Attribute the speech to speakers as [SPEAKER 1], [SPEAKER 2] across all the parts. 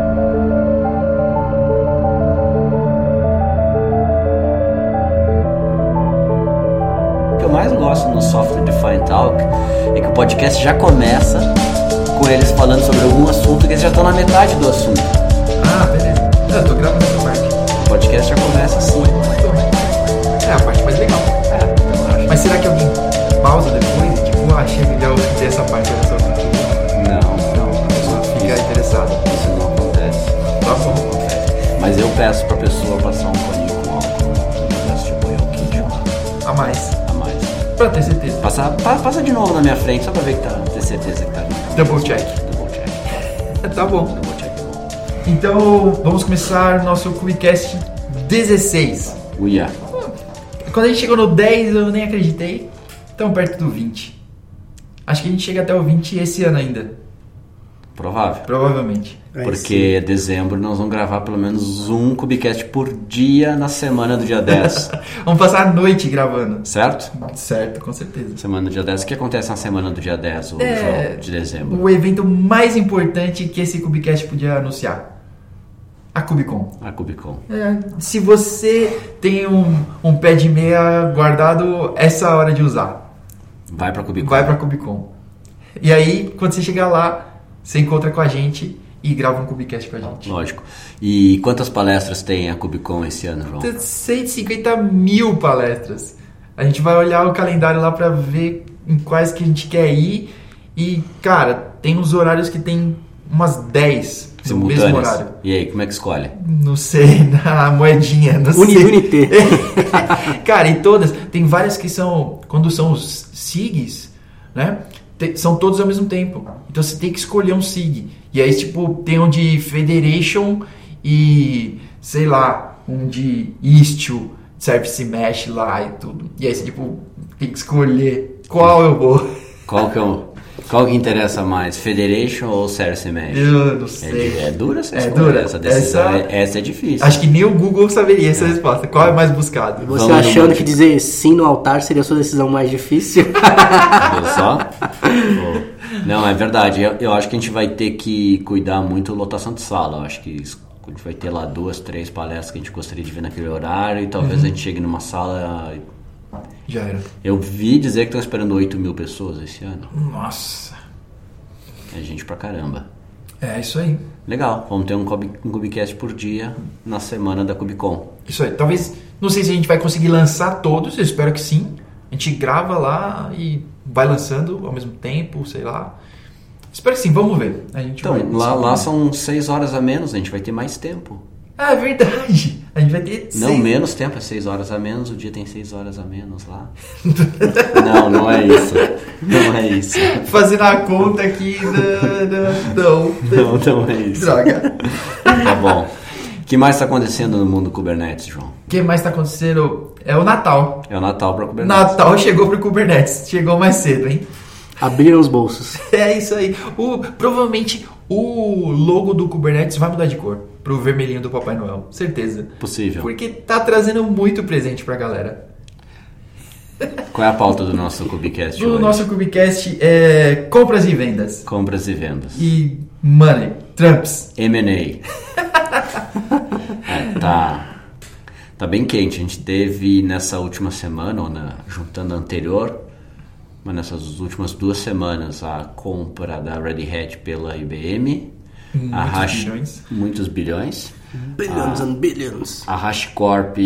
[SPEAKER 1] O que eu mais gosto no Software Defined Talk é que o podcast já começa com eles falando sobre algum assunto que eles já estão na metade do assunto.
[SPEAKER 2] Ah, beleza. Eu tô gravando essa parte.
[SPEAKER 1] O podcast já começa assim.
[SPEAKER 2] É a parte mais legal. Mas será que alguém pausa depois e tipo, ah, achei legal dessa parte eu só
[SPEAKER 1] peço pra pessoa passar um paninho com álcool de apoio ao kit lá,
[SPEAKER 2] A mais.
[SPEAKER 1] a mais.
[SPEAKER 2] Pra ter certeza.
[SPEAKER 1] Passa, pa- passa de novo na minha frente só pra ver que tá, ter certeza que tá.
[SPEAKER 2] Double check.
[SPEAKER 1] Double check.
[SPEAKER 2] Tá bom.
[SPEAKER 1] Double check é bom.
[SPEAKER 2] Então, vamos começar nosso Cubicast 16.
[SPEAKER 1] Uia.
[SPEAKER 2] Quando a gente chegou no 10, eu nem acreditei. Tão perto do 20. Acho que a gente chega até o 20 esse ano ainda.
[SPEAKER 1] Provável.
[SPEAKER 2] Provavelmente.
[SPEAKER 3] Aí
[SPEAKER 1] Porque dezembro nós vamos gravar pelo menos um Cubicast por dia na semana do dia 10.
[SPEAKER 2] Vamos passar a noite gravando.
[SPEAKER 1] certo?
[SPEAKER 2] Certo, com certeza.
[SPEAKER 1] Semana do dia 10. O que acontece na semana do dia 10, o
[SPEAKER 2] É.
[SPEAKER 1] João, de dezembro?
[SPEAKER 2] O evento mais importante que esse Cubicast podia anunciar. A Cubicon.
[SPEAKER 1] A Cubicon.
[SPEAKER 2] É, se você tem um, um pé de meia guardado, essa é a hora de usar.
[SPEAKER 1] Vai pra Cubicon.
[SPEAKER 2] Vai pra Cubicon. E aí, quando você chegar lá, você encontra com a gente e grava um Cubicast com a gente.
[SPEAKER 1] Lógico. E quantas palestras tem a Cubicon esse ano, João?
[SPEAKER 2] Tem 150 mil palestras. A gente vai olhar o calendário lá pra ver em quais que a gente quer ir. E, cara, tem uns horários que tem umas 10 no mesmo horário.
[SPEAKER 1] E aí, como é que escolhe?
[SPEAKER 2] Não sei, na moedinha, não
[SPEAKER 3] Uni,
[SPEAKER 2] sei.
[SPEAKER 3] Unité.
[SPEAKER 2] Cara, e todas, tem várias que são, quando são os SIGs, né? São todos ao mesmo tempo. Então você tem que escolher um SIG. E aí, tipo, tem um de Federation e, sei lá, um de Istio, Service Mesh lá e tudo. E aí você, tipo, tem que escolher qual eu vou.
[SPEAKER 1] Qual que é o... Qual que interessa mais? Federation ou Cersei Mesh?
[SPEAKER 2] Eu não
[SPEAKER 1] É,
[SPEAKER 2] sei.
[SPEAKER 1] di- é dura essa
[SPEAKER 2] É
[SPEAKER 1] escolha,
[SPEAKER 2] dura.
[SPEAKER 1] essa decisão.
[SPEAKER 2] Essa-
[SPEAKER 1] é- Essa é difícil.
[SPEAKER 2] Acho que nem o Google saberia essa resposta. Qual é mais buscado?
[SPEAKER 3] Você
[SPEAKER 1] Vamos
[SPEAKER 3] achando que dizer sim no altar seria a sua decisão mais difícil?
[SPEAKER 1] Viu só? Não, é verdade. Eu, eu acho que a gente vai ter que cuidar muito da lotação de sala. Eu acho que isso- a gente vai ter lá duas, três palestras que a gente gostaria de ver naquele horário e talvez
[SPEAKER 2] Uhum.
[SPEAKER 1] a gente chegue numa sala.
[SPEAKER 2] Já era.
[SPEAKER 1] Eu vi dizer que estão esperando 8 mil pessoas esse ano.
[SPEAKER 2] Nossa.
[SPEAKER 1] É gente pra caramba.
[SPEAKER 2] É isso aí.
[SPEAKER 1] Legal, vamos ter um, Cub- um Cubicast por dia na semana da Cubicon.
[SPEAKER 2] Isso aí. Talvez, não sei se a gente vai conseguir lançar todos, eu espero que sim. A gente grava lá e vai lançando ao mesmo tempo, sei lá. Espero que sim, vamos ver. A gente
[SPEAKER 1] Então, lá, lá são 6 horas a menos, a gente vai ter mais tempo.
[SPEAKER 2] Ah, é verdade. A gente vai ter.
[SPEAKER 1] Não,
[SPEAKER 2] seis-
[SPEAKER 1] menos tempo, é 6 horas a menos, o dia tem 6 horas a menos lá. não, não é isso. Não é isso.
[SPEAKER 2] Fazendo a conta aqui. Não, não.
[SPEAKER 1] Não, não é isso.
[SPEAKER 2] Droga.
[SPEAKER 1] Tá bom. O que mais está acontecendo no mundo Kubernetes, João?
[SPEAKER 2] O que mais tá acontecendo? É o Natal.
[SPEAKER 1] É o Natal para Kubernetes.
[SPEAKER 2] Natal chegou pro Kubernetes. Chegou mais cedo, hein?
[SPEAKER 3] Abriram os bolsos.
[SPEAKER 2] É isso aí. O, provavelmente o logo do Kubernetes vai mudar de cor pro vermelhinho do Papai Noel. Certeza.
[SPEAKER 1] Possível.
[SPEAKER 2] Porque tá trazendo muito presente pra galera.
[SPEAKER 1] Qual é a pauta do nosso Cubicast hoje?
[SPEAKER 2] nosso Cubicast é compras e vendas.
[SPEAKER 1] Compras e vendas.
[SPEAKER 2] E money, Trumps.
[SPEAKER 1] M&A. É, tá, tá bem quente. A gente teve nessa última semana, ou na, juntando a anterior, mas nessas últimas duas semanas, a compra da Red Hat pela IBM. a
[SPEAKER 2] Muitos
[SPEAKER 1] Hash-
[SPEAKER 2] bilhões.
[SPEAKER 1] Muitos bilhões.
[SPEAKER 3] Billions and billions.
[SPEAKER 1] A HashiCorp,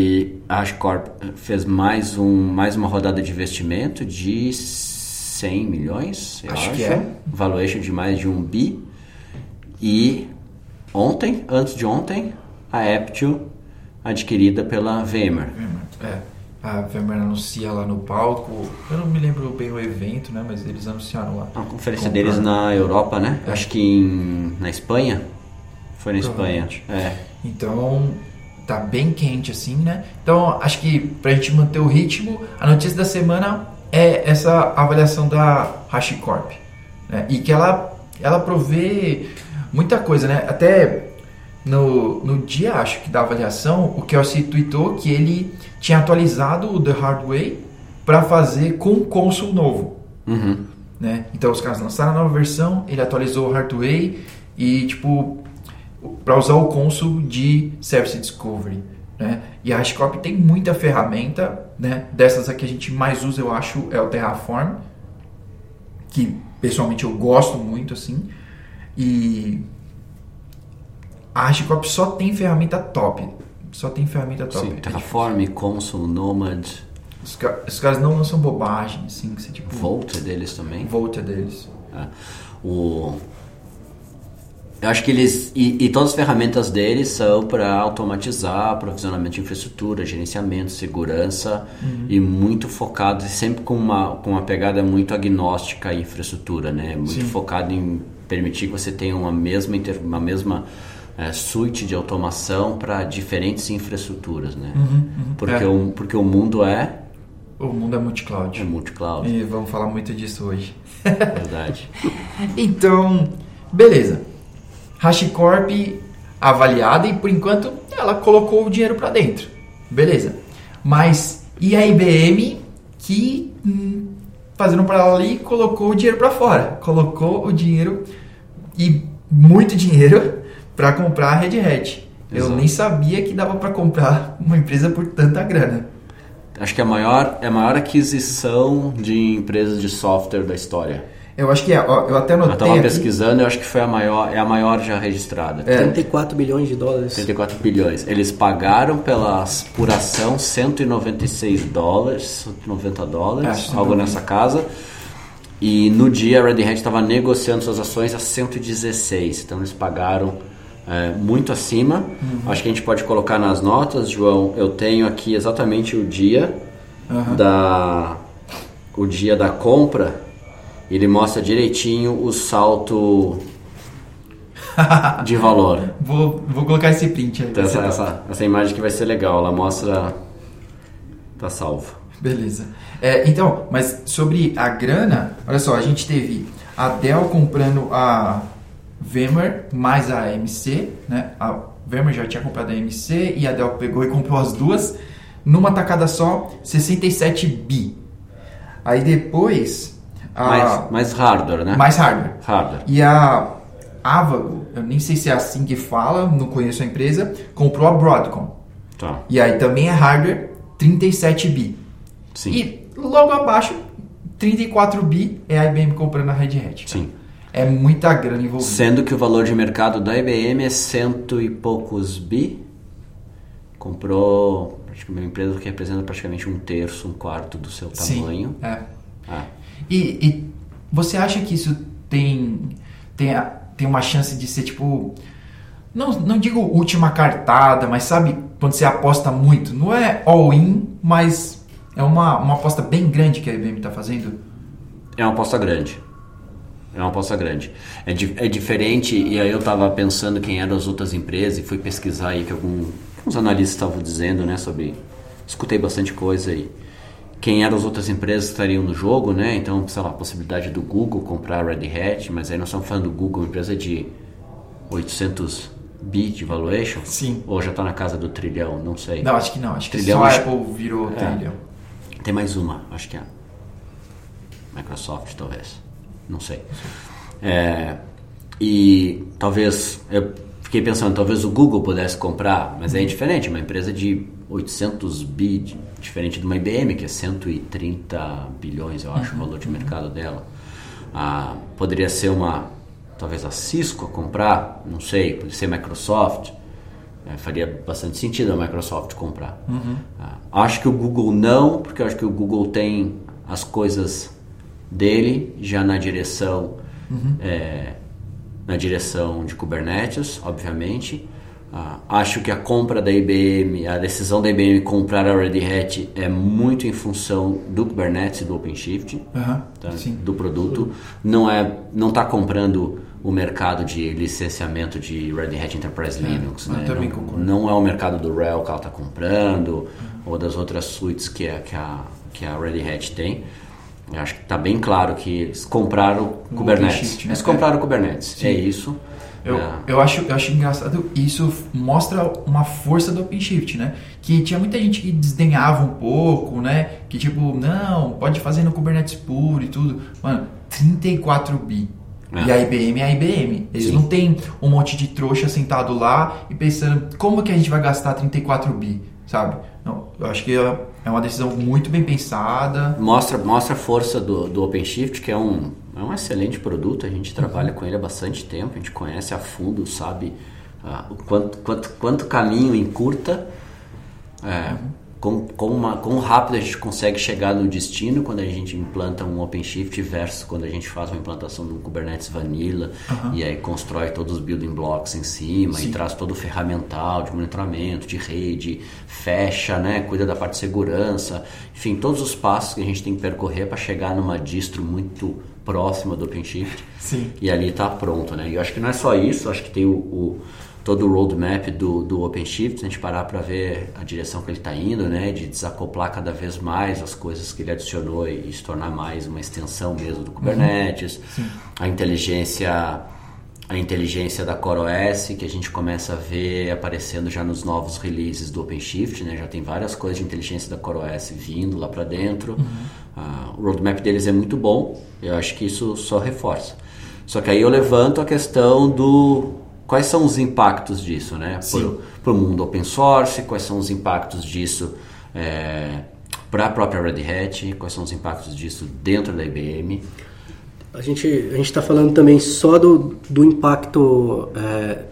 [SPEAKER 1] a HashiCorp fez mais, um, mais uma rodada de investimento de 100 milhões, eu
[SPEAKER 2] Acho
[SPEAKER 1] acho.
[SPEAKER 2] que é.
[SPEAKER 1] Valuation de mais de um bi. E ontem, antes de ontem, a Aptio adquirida pela VMware.
[SPEAKER 2] É, a VMware anuncia lá no palco. Eu não me lembro bem o evento, né? Mas eles anunciaram lá.
[SPEAKER 1] A conferência
[SPEAKER 2] Comprando.
[SPEAKER 1] deles na Europa, né?
[SPEAKER 2] É.
[SPEAKER 1] Acho que em, na Espanha. Foi na Espanha. É.
[SPEAKER 2] Então, tá bem quente assim, né? Então, acho que pra gente manter o ritmo, a notícia da semana é essa avaliação da HashiCorp. Né? E que ela, ela provê muita coisa, né? Até no, no dia, acho que da avaliação, o Kelsey tweetou que ele tinha atualizado o The Hard Way para fazer com um console novo
[SPEAKER 1] Uhum.
[SPEAKER 2] né? Então os caras lançaram a nova versão, ele atualizou o Hardware e tipo para usar o console de Service Discovery. Né? E a HashiCorp tem muita ferramenta, né? dessas aqui a gente mais usa, eu acho, é o Terraform, que pessoalmente eu gosto muito, assim, e a HashiCorp só tem ferramenta top, só tem ferramenta top.
[SPEAKER 1] Sim, Terraform, Consul, Nomad,
[SPEAKER 2] Os, os caras não lançam bobagem, assim, que você tipo...
[SPEAKER 1] Volt é deles também.
[SPEAKER 2] Volt é deles.
[SPEAKER 1] É. O... Eu acho que eles. E, e todas as ferramentas deles são para automatizar aprovisionamento de infraestrutura, gerenciamento, segurança e muito focado, sempre com uma, com uma pegada muito agnóstica à infraestrutura, né? Muito
[SPEAKER 2] Sim.
[SPEAKER 1] focado em permitir que você tenha uma mesma, inter- uma mesma eh, suite de automação para diferentes infraestruturas, né? Porque,
[SPEAKER 2] É.
[SPEAKER 1] o, porque o mundo é,
[SPEAKER 2] O mundo é multi-cloud.
[SPEAKER 1] é multi-cloud,
[SPEAKER 2] E vamos falar muito disso hoje.
[SPEAKER 1] verdade.
[SPEAKER 2] Então, beleza. HashiCorp avaliada e por enquanto ela colocou o dinheiro para dentro. Beleza. Mas e a IBM que hum, fazendo para ali colocou o dinheiro para fora, colocou o dinheiro e muito dinheiro para comprar a Red Hat. Eu
[SPEAKER 1] Exato.
[SPEAKER 2] nem sabia que dava para comprar uma empresa por tanta grana.
[SPEAKER 1] Acho que é a maior, é a maior aquisição de empresas de software da história.
[SPEAKER 2] Eu acho que é, ó, eu até
[SPEAKER 1] Eu
[SPEAKER 2] anotei
[SPEAKER 1] estava pesquisando, eu acho que foi a maior, é a maior já registrada.
[SPEAKER 2] É.
[SPEAKER 3] 34 bilhões de dólares.
[SPEAKER 1] 34 bilhões. Eles pagaram pela por ação 196 dólares, 190 dólares,
[SPEAKER 2] É,
[SPEAKER 1] algo nessa casa. E no dia a Red Hat estava negociando suas ações a 116. Então eles pagaram é, muito acima. Acho que a gente pode colocar nas notas, João. Eu tenho aqui exatamente o dia
[SPEAKER 2] Aham.
[SPEAKER 1] da o dia da compra. Ele mostra direitinho o salto de valor.
[SPEAKER 2] Vou, vou colocar esse print aí.
[SPEAKER 1] Então essa, essa, essa imagem que vai ser legal, ela mostra. Tá salvo.
[SPEAKER 2] Beleza. É, então, mas sobre a grana, olha só, a gente teve a Dell comprando a VMware mais a AMC, né? A VMware já tinha comprado a AMC e a Dell pegou e comprou as duas numa tacada só, 67 bi. Aí depois a
[SPEAKER 1] Mais, mais hardware, né?
[SPEAKER 2] mais hardware.
[SPEAKER 1] Hardware.
[SPEAKER 2] E a Avago, eu nem sei se é assim que fala, não conheço a empresa, comprou a Broadcom.
[SPEAKER 1] Tá.
[SPEAKER 2] E aí também é hardware 37 bi.
[SPEAKER 1] Sim.
[SPEAKER 2] E logo abaixo, 34 bi é a IBM comprando a Red Hat.
[SPEAKER 1] Sim.
[SPEAKER 2] É muita grana envolvida.
[SPEAKER 1] Sendo que o valor de mercado da IBM é cento e poucos bi. Comprou uma empresa que representa praticamente um terço, um quarto do seu tamanho.
[SPEAKER 2] Sim, é.
[SPEAKER 1] Ah,
[SPEAKER 2] E, e você acha que isso tem, tem, tem uma chance de ser tipo. Não, não digo última cartada, mas sabe quando você aposta muito? Não é all-in, mas é uma, uma aposta bem grande que a IBM está fazendo.
[SPEAKER 1] É uma aposta grande. É uma aposta grande. É, di- é diferente, e aí eu estava pensando quem eram as outras empresas e fui pesquisar aí que algum, alguns analistas estavam dizendo, né, sobre... Escutei bastante coisa aí. Quem eram as outras empresas que estariam no jogo, né? Então, sei lá, a possibilidade do Google comprar a Red Hat, mas aí nós estamos falando do Google, uma empresa de 800 bi de valuation.
[SPEAKER 2] Sim.
[SPEAKER 1] Ou já está na casa do trilhão, não sei.
[SPEAKER 2] Não, acho que não. Acho que
[SPEAKER 1] Trilhão,
[SPEAKER 2] só a
[SPEAKER 1] acho-
[SPEAKER 2] Apple virou
[SPEAKER 1] É.
[SPEAKER 2] trilhão.
[SPEAKER 1] Tem mais uma, acho que é a Microsoft, talvez. Não sei. É, e talvez, eu fiquei pensando, talvez o Google pudesse comprar, mas é diferente, uma empresa de 800 bi, diferente de uma IBM, que é 130 bilhões, eu acho, o valor de mercado dela. Ah, poderia ser uma, talvez a Cisco a comprar, não sei, poderia ser Microsoft. É, faria bastante sentido a Microsoft comprar. Ah, acho que o Google não, porque eu acho que o Google tem as coisas dele já na direção é, na direção de Kubernetes, obviamente. Ah, acho que a compra da IBM, a decisão da IBM comprar a Red Hat é muito em função do Kubernetes e do OpenShift
[SPEAKER 2] Aham,
[SPEAKER 1] tá? do produto. Não é, não está comprando o mercado de licenciamento de Red Hat Enterprise Linux.
[SPEAKER 2] eu
[SPEAKER 1] né? não, não é o mercado do RHEL que ela está comprando ou das outras suítes que a, que a, que a Red Hat tem. Eu acho que está bem claro que eles compraram o Kubernetes.
[SPEAKER 2] OpenShift, né?
[SPEAKER 1] Eles compraram o Kubernetes.
[SPEAKER 2] Sim.
[SPEAKER 1] É isso.
[SPEAKER 2] Eu,
[SPEAKER 1] É.
[SPEAKER 2] eu, acho, eu acho engraçado, isso mostra uma força do OpenShift, né? Que tinha muita gente que desdenhava um pouco, né? Que tipo, não, pode fazer no Kubernetes puro e tudo. Mano, 34 bi.
[SPEAKER 1] É.
[SPEAKER 2] E a IBM é a IBM. Eles
[SPEAKER 1] Sim.
[SPEAKER 2] não tem um monte de trouxa sentado lá e pensando como que a gente vai gastar 34 bi, sabe? Não, eu acho que é uma decisão muito bem pensada.
[SPEAKER 1] Mostra, mostra a força do, do OpenShift, que é um, é um excelente produto. A gente trabalha com ele há bastante tempo, a gente conhece a fundo, sabe ah, o quanto, quanto, quanto caminho encurta, é, com, com uma, quão rápido a gente consegue chegar no destino quando a gente implanta um OpenShift versus quando a gente faz uma implantação de um Kubernetes Vanilla e aí constrói todos os building blocks em cima
[SPEAKER 2] Sim.
[SPEAKER 1] e traz todo o ferramental de monitoramento, de rede, fecha, né, cuida da parte de segurança, enfim, todos os passos que a gente tem que percorrer para chegar numa distro muito próxima do OpenShift.
[SPEAKER 2] Sim.
[SPEAKER 1] E ali está pronto, né? E eu acho que não é só isso, acho que tem o, o- todo o roadmap do, do OpenShift, se a gente parar para ver a direção que ele está indo, né? De desacoplar cada vez mais as coisas que ele adicionou e, e se tornar mais uma extensão mesmo do Kubernetes. A inteligência a inteligência da CoreOS, que a gente começa a ver aparecendo já nos novos releases do OpenShift, né? Já tem várias coisas de inteligência da CoreOS vindo lá para dentro. Ah, o roadmap deles é muito bom, eu acho que isso só reforça. Só que aí eu levanto a questão do quais são os impactos disso, né? Para o mundo open source, quais são os impactos disso para a própria Red Hat, quais são os impactos disso dentro da IBM.
[SPEAKER 3] A gente a está falando também só do, do impacto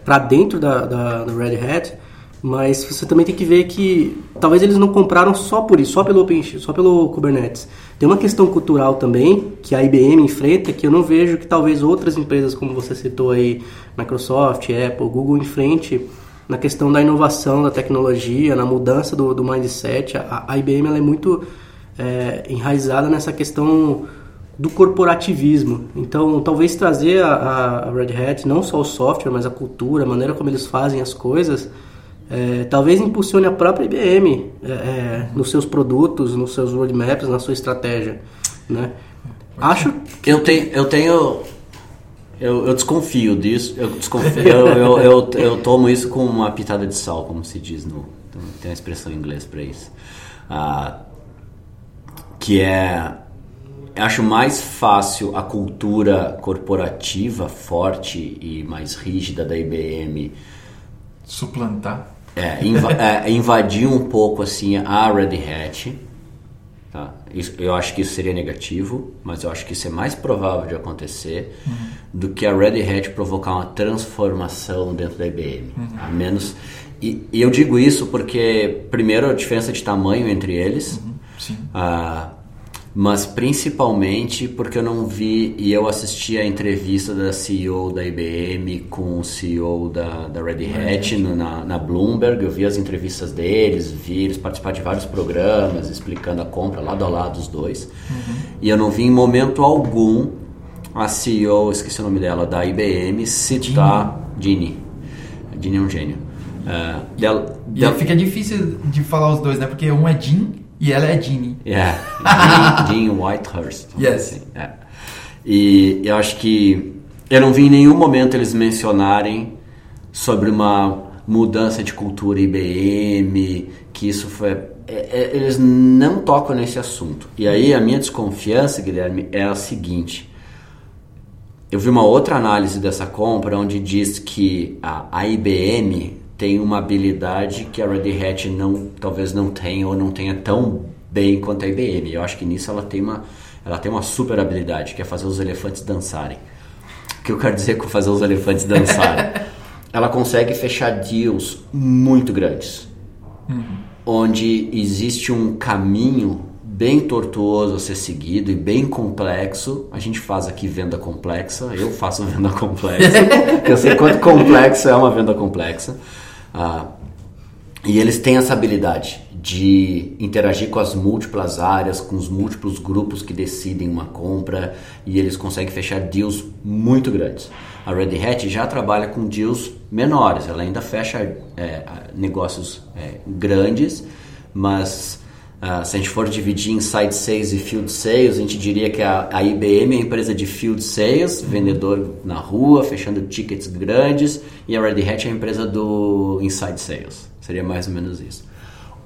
[SPEAKER 3] para dentro da, da, da Red Hat, mas você também tem que ver que talvez eles não compraram só por isso, só pelo OpenShift, só pelo Kubernetes. Tem uma questão cultural também que a IBM enfrenta que eu não vejo que talvez outras empresas, como você citou aí, Microsoft, Apple, Google enfrente na questão da inovação, da tecnologia, na mudança do, do mindset. A, a IBM é muito é, enraizada nessa questão do corporativismo. Então, talvez trazer a, a Red Hat, não só o software, mas a cultura, a maneira como eles fazem as coisas, é, talvez impulsione a própria IBM é, é, nos seus produtos, nos seus roadmaps, na sua estratégia. Né? Acho
[SPEAKER 1] Eu tenho, eu tenho, eu, eu desconfio disso. Eu desconfio, eu, eu, eu, eu tomo isso com uma pitada de sal, como se diz no, tem uma expressão em inglês para isso, Ah, que é, eu acho mais fácil a cultura corporativa forte e mais rígida da IBM
[SPEAKER 2] Suplantar.
[SPEAKER 1] É, inva- é, invadir um pouco assim a Red Hat. Tá? Isso- eu acho que isso seria negativo, mas eu acho que isso é mais provável de acontecer do que a Red Hat provocar uma transformação dentro da IBM. A menos e, e eu digo isso porque primeiro a diferença de tamanho entre eles.
[SPEAKER 2] Sim.
[SPEAKER 1] Ah, mas principalmente porque eu não vi e eu assisti a entrevista da CEO da IBM com o CEO da, da Red Hat no- na, na Bloomberg. Eu vi as entrevistas deles, vi eles participar de vários programas explicando a compra lado a lado dos dois. E eu não vi em momento algum a CEO, esqueci o nome dela, da IBM, citar Ginny. Ginny é um gênio. Ah, dela,
[SPEAKER 2] E
[SPEAKER 1] dela-
[SPEAKER 2] fica difícil de falar os dois, né? Porque um é Jean e ela é Jeannie.
[SPEAKER 1] Yeah, Dean, Dean Whitehurst.
[SPEAKER 2] Yes.
[SPEAKER 1] assim, é. E eu acho que eu não vi em nenhum momento eles mencionarem sobre uma mudança de cultura IBM, que isso foi. é- é- eles não tocam nesse assunto. E aí a minha desconfiança, Guilherme, é a seguinte. Eu vi uma outra análise dessa compra onde diz que a, a IBM tem uma habilidade que a Red Hat não, talvez não tenha ou não tenha tão bem quanto a IBM. Eu acho que nisso ela tem uma, ela tem uma super habilidade, que é fazer os elefantes dançarem. O que eu quero dizer com fazer os elefantes dançarem? ela consegue fechar deals muito grandes onde existe um caminho bem tortuoso a ser seguido e bem complexo. A gente faz aqui venda complexa, eu faço venda complexa, porque eu sei quanto complexo é uma venda complexa. Ah, e eles têm essa habilidade de interagir com as múltiplas áreas, com os múltiplos grupos que decidem uma compra e eles conseguem fechar deals muito grandes. A Red Hat já trabalha com deals menores, ela ainda fecha é, negócios é, grandes, mas ah, se a gente for dividir inside sales e field sales, a gente diria que a, a IBM é a empresa de field sales, vendedor na rua, fechando tickets grandes, e a Red Hat é a empresa do inside sales. Seria mais ou menos isso.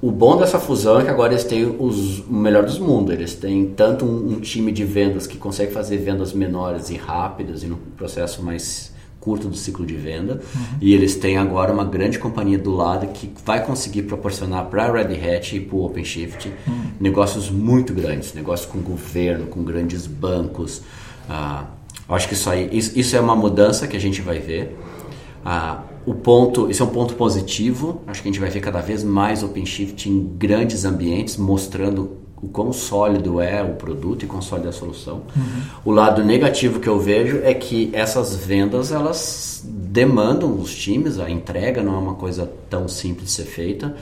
[SPEAKER 1] o bom dessa fusão é que agora eles têm os, o melhor dos mundos. Eles têm tanto um, um, time de vendas que consegue fazer vendas menores e rápidas e no processo mais curto do ciclo de venda. Uhum. E eles têm agora uma grande companhia do lado que vai conseguir proporcionar para a Red Hat e para o OpenShift uhum. negócios muito grandes, negócios com governo, com grandes bancos. Ah, acho que isso aí, isso, isso, é uma mudança que a gente vai ver. Ah, o ponto, isso é um ponto positivo. Acho que a gente vai ver cada vez mais OpenShift em grandes ambientes, mostrando o quão sólido é o produto e quão sólida é a solução. Uhum. O lado negativo que eu vejo é que essas vendas elas demandam os times, a entrega não é uma coisa tão simples de ser feita.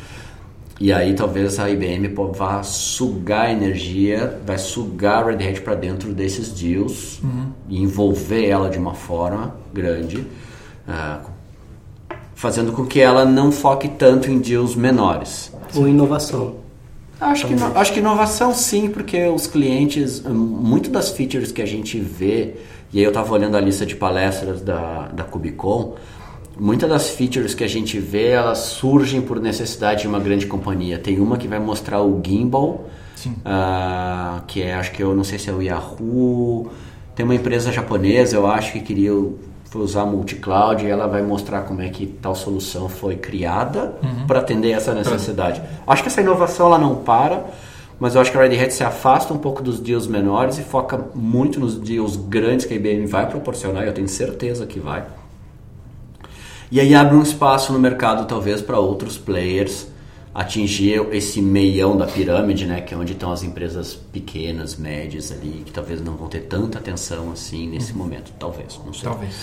[SPEAKER 1] E aí talvez a IBM vá sugar energia, vai sugar a Red Hat para dentro desses deals uhum. e envolver ela de uma forma grande, uh, fazendo com que ela não foque tanto em deals menores.
[SPEAKER 3] Ou inovação.
[SPEAKER 1] Acho que, acho que inovação sim, porque os clientes, muito das features que a gente vê, e aí eu estava olhando a lista de palestras da, da Cubicon, muitas das features que a gente vê, elas surgem por necessidade de uma grande companhia. Tem uma que vai mostrar o gimbal, uh, que é, acho que eu não sei se é o Yahoo, tem uma empresa japonesa, eu acho que queria foi usar multi-cloud e ela vai mostrar como é que tal solução foi criada uhum. para atender essa necessidade. Acho que essa inovação ela não para, mas eu acho que a Red Hat se afasta um pouco dos deals menores e foca muito nos deals grandes que a IBM vai proporcionar, eu tenho certeza que vai. E aí abre um espaço no mercado talvez para outros players atingir esse meião da pirâmide, né, que é onde estão as empresas pequenas, médias ali, que talvez não vão ter tanta atenção assim nesse uhum. momento, talvez, não sei.
[SPEAKER 2] Talvez.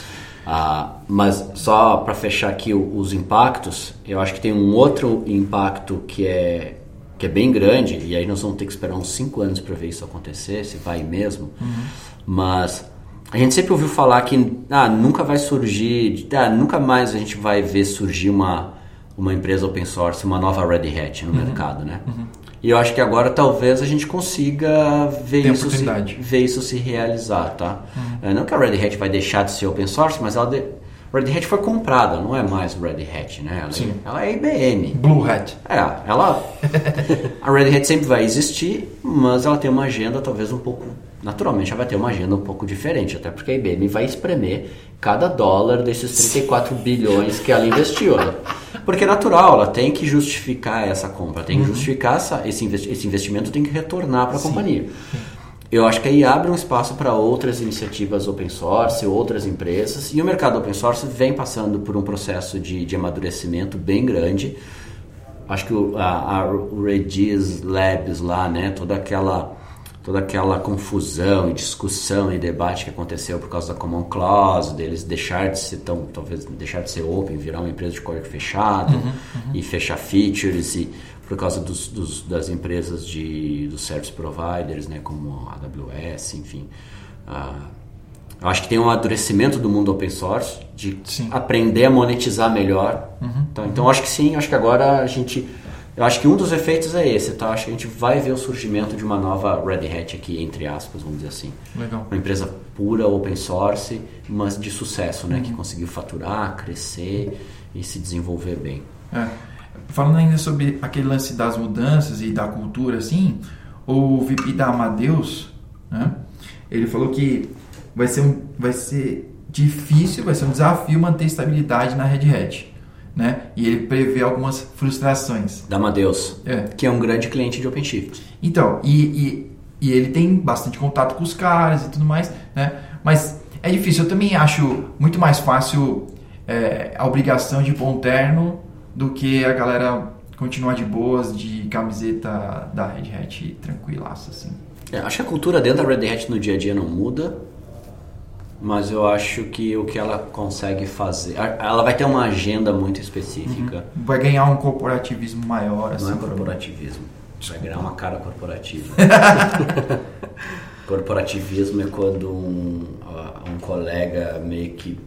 [SPEAKER 1] Ah, mas só para fechar aqui os impactos, eu acho que tem um outro impacto que é que é bem grande e aí nós vamos ter que esperar uns 5 anos para ver isso acontecer, se vai mesmo. Uhum. Mas a gente sempre ouviu falar que ah, nunca vai surgir, ah, nunca mais a gente vai ver surgir uma uma empresa open source, uma nova Red Hat no uhum. mercado, né? Uhum. E eu acho que agora talvez a gente consiga ver, isso se, ver isso se realizar, tá? Uhum. É, não que a Red Hat vai deixar de ser open source, mas ela de, Red Hat foi comprada, não é mais Red Hat, né? Ela, é, Sim. ela é IBM.
[SPEAKER 2] Blue Hat.
[SPEAKER 1] É, ela... a Red Hat sempre vai existir, mas ela tem uma agenda talvez um pouco... Naturalmente ela vai ter uma agenda um pouco diferente, até porque a IBM vai espremer cada dólar desses 34 bilhões que ela investiu. Né? Porque é natural, ela tem que justificar essa compra, tem que uhum. justificar essa, esse, investimento, tem que retornar para a companhia. Eu acho que aí abre um espaço para outras iniciativas open source, outras empresas, e o mercado open source vem passando por um processo de, de amadurecimento bem grande. Acho que o, a, a Redis Labs lá, né, toda aquela toda aquela confusão e discussão e debate que aconteceu por causa da Common Clause, deles deixar de ser tão, talvez deixar de ser open, virar uma empresa de código fechado uhum, uhum. e fechar features e por causa dos, dos, das empresas de dos service providers, né, como a AWS, enfim. Uh, eu acho que tem um amadurecimento do mundo open source de sim. aprender a monetizar melhor. Uhum, então, então acho que sim, acho que agora a gente eu acho que um dos efeitos é esse, tá? Acho que a gente vai ver o surgimento de uma nova Red Hat aqui, entre aspas, vamos dizer assim.
[SPEAKER 2] Legal.
[SPEAKER 1] Uma empresa pura, open source, mas de sucesso, né? Uhum. Que conseguiu faturar, crescer e se desenvolver bem.
[SPEAKER 2] É. Falando ainda sobre aquele lance das mudanças e da cultura, assim, o VP da Amadeus, né? Ele falou que vai ser, um, vai ser difícil, vai ser um desafio manter estabilidade na Red Hat né? E ele prevê algumas frustrações.
[SPEAKER 1] Da Amadeus, é. que é um grande cliente de OpenShift.
[SPEAKER 2] Então, e, e, e, ele tem bastante contato com os caras e tudo mais, né? Mas é difícil. Eu também acho muito mais fácil é, a obrigação de um terno do que a galera continuar de boas, de camiseta da Red Hat tranquilaça, assim.
[SPEAKER 1] É, acho que a cultura dentro da Red Hat no dia a dia não muda mas eu acho que o que ela consegue fazer. Ela vai ter uma agenda muito específica.
[SPEAKER 2] Uhum. Vai ganhar um corporativismo maior.
[SPEAKER 1] Assim, Não é corporativismo. Vai ganhar uma cara corporativa. corporativismo é quando um, um colega meio que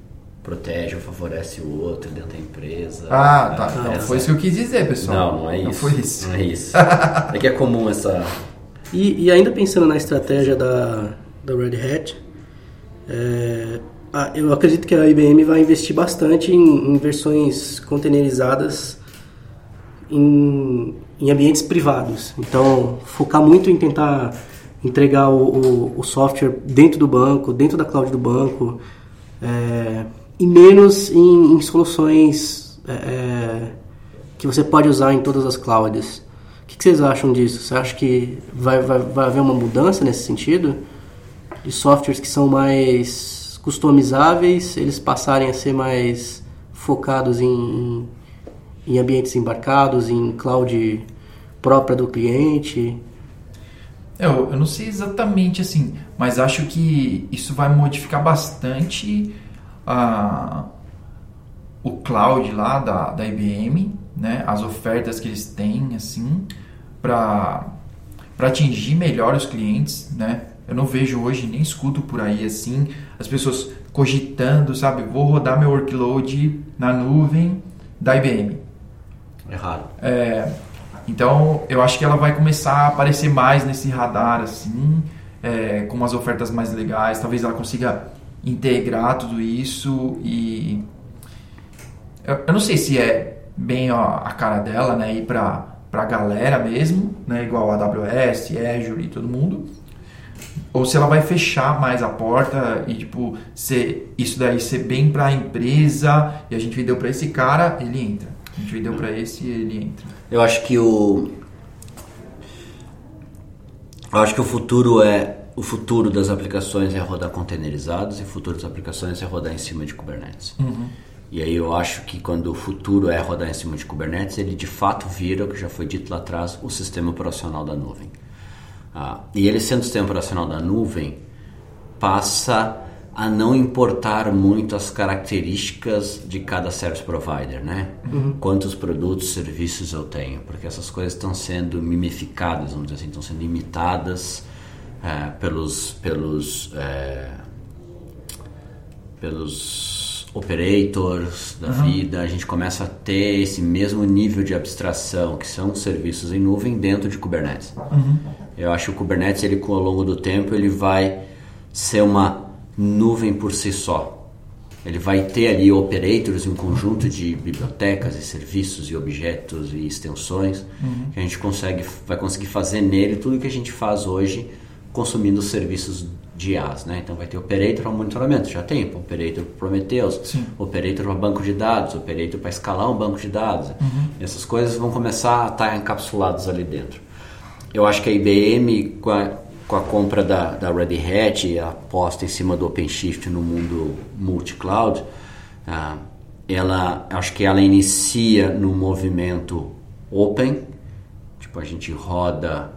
[SPEAKER 1] protege ou favorece o outro dentro da empresa.
[SPEAKER 2] Ah, tá. Não, essa... foi isso que eu quis dizer, pessoal.
[SPEAKER 1] Não, não é isso.
[SPEAKER 2] Não foi isso.
[SPEAKER 1] Não é isso. é que é comum essa.
[SPEAKER 3] E, e ainda pensando na estratégia da, da Red Hat, é, eu acredito que a IBM vai investir bastante em, em versões containerizadas em, em ambientes privados. Então, focar muito em tentar entregar o, o, o, software dentro do banco, dentro da cloud do banco, é, e menos em, em soluções é, é que você pode usar em todas as clouds. O que, que vocês acham disso? Você acha que vai, vai, vai haver uma mudança nesse sentido? De softwares que são mais customizáveis, eles passarem a ser mais focados em, em ambientes embarcados, em cloud própria do cliente?
[SPEAKER 2] Eu, eu não sei exatamente assim, mas acho que isso vai modificar bastante a, o cloud lá da, da IBM, né? as ofertas que eles têm assim para atingir melhor os clientes. Né? Eu não vejo hoje, nem escuto por aí assim, as pessoas cogitando, sabe? Vou rodar meu workload na nuvem da IBM.
[SPEAKER 1] É raro.
[SPEAKER 2] É, então, eu acho que ela vai começar a aparecer mais nesse radar, assim, é, com umas ofertas mais legais. Talvez ela consiga integrar tudo isso e... Eu, eu não sei se é bem ó, a cara dela, né, ir para a galera mesmo, né, igual a AWS, Azure e todo mundo, ou se ela vai fechar mais a porta e tipo ser isso daí ser bem para a empresa e a gente vendeu para esse cara, ele entra. A gente vendeu para esse ele entra.
[SPEAKER 1] Eu acho que o eu acho que o futuro é o futuro das aplicações é rodar containerizados e o futuro das aplicações é rodar em cima de Kubernetes.
[SPEAKER 2] Uhum.
[SPEAKER 1] E aí eu acho que quando o futuro é rodar em cima de Kubernetes, ele de fato vira o que já foi dito lá atrás, o sistema operacional da nuvem. Ah, e ele sendo sistema operacional da nuvem, passa a não importar muito as características de cada service provider, né?
[SPEAKER 3] Uhum.
[SPEAKER 1] Quantos produtos, serviços eu tenho, porque essas coisas estão sendo mimificadas, vamos dizer assim, estão sendo imitadas é, pelos pelos é, pelos operators da uhum. vida. A gente começa a ter esse mesmo nível de abstração que são serviços em nuvem dentro de Kubernetes.
[SPEAKER 2] Uhum.
[SPEAKER 1] Eu acho que o Kubernetes, ele, ao longo do tempo, ele vai ser uma nuvem por si só. Ele vai ter ali operators, um conjunto de bibliotecas e serviços e objetos e extensões
[SPEAKER 2] uhum.
[SPEAKER 1] que a gente consegue, vai conseguir fazer nele tudo que a gente faz hoje consumindo os serviços de IaaS, né? Então vai ter operator para monitoramento, já tem operator para Prometheus,
[SPEAKER 2] Sim.
[SPEAKER 1] operator para banco de dados, operator para escalar um banco de dados.
[SPEAKER 2] Uhum.
[SPEAKER 1] Essas coisas vão começar a estar encapsuladas ali dentro. Eu acho que a IBM, com a, com a compra da, da Red Hat e a aposta em cima do OpenShift no mundo multi-cloud, ah, ela, acho que ela inicia no movimento open, tipo a gente roda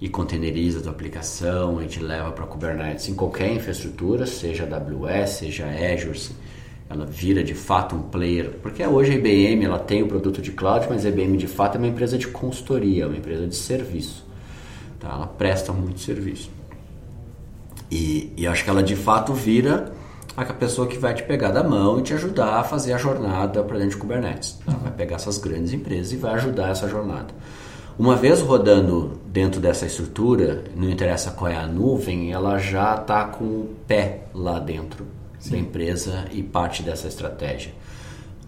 [SPEAKER 1] e containeriza a aplicação, a gente leva para Kubernetes em qualquer infraestrutura, seja AWS, seja Azure, ela vira de fato um player, porque hoje a IBM ela tem o produto de cloud, mas a IBM de fato é uma empresa de consultoria, uma empresa de serviço. Tá? Ela presta muito serviço. E, e acho que ela de fato vira a pessoa que vai te pegar da mão e te ajudar a fazer a jornada para dentro de Kubernetes. Ela vai pegar essas grandes empresas e vai ajudar essa jornada. Uma vez rodando dentro dessa estrutura, não interessa qual é a nuvem, ela já está com o pé lá dentro Sim. da empresa e parte dessa estratégia.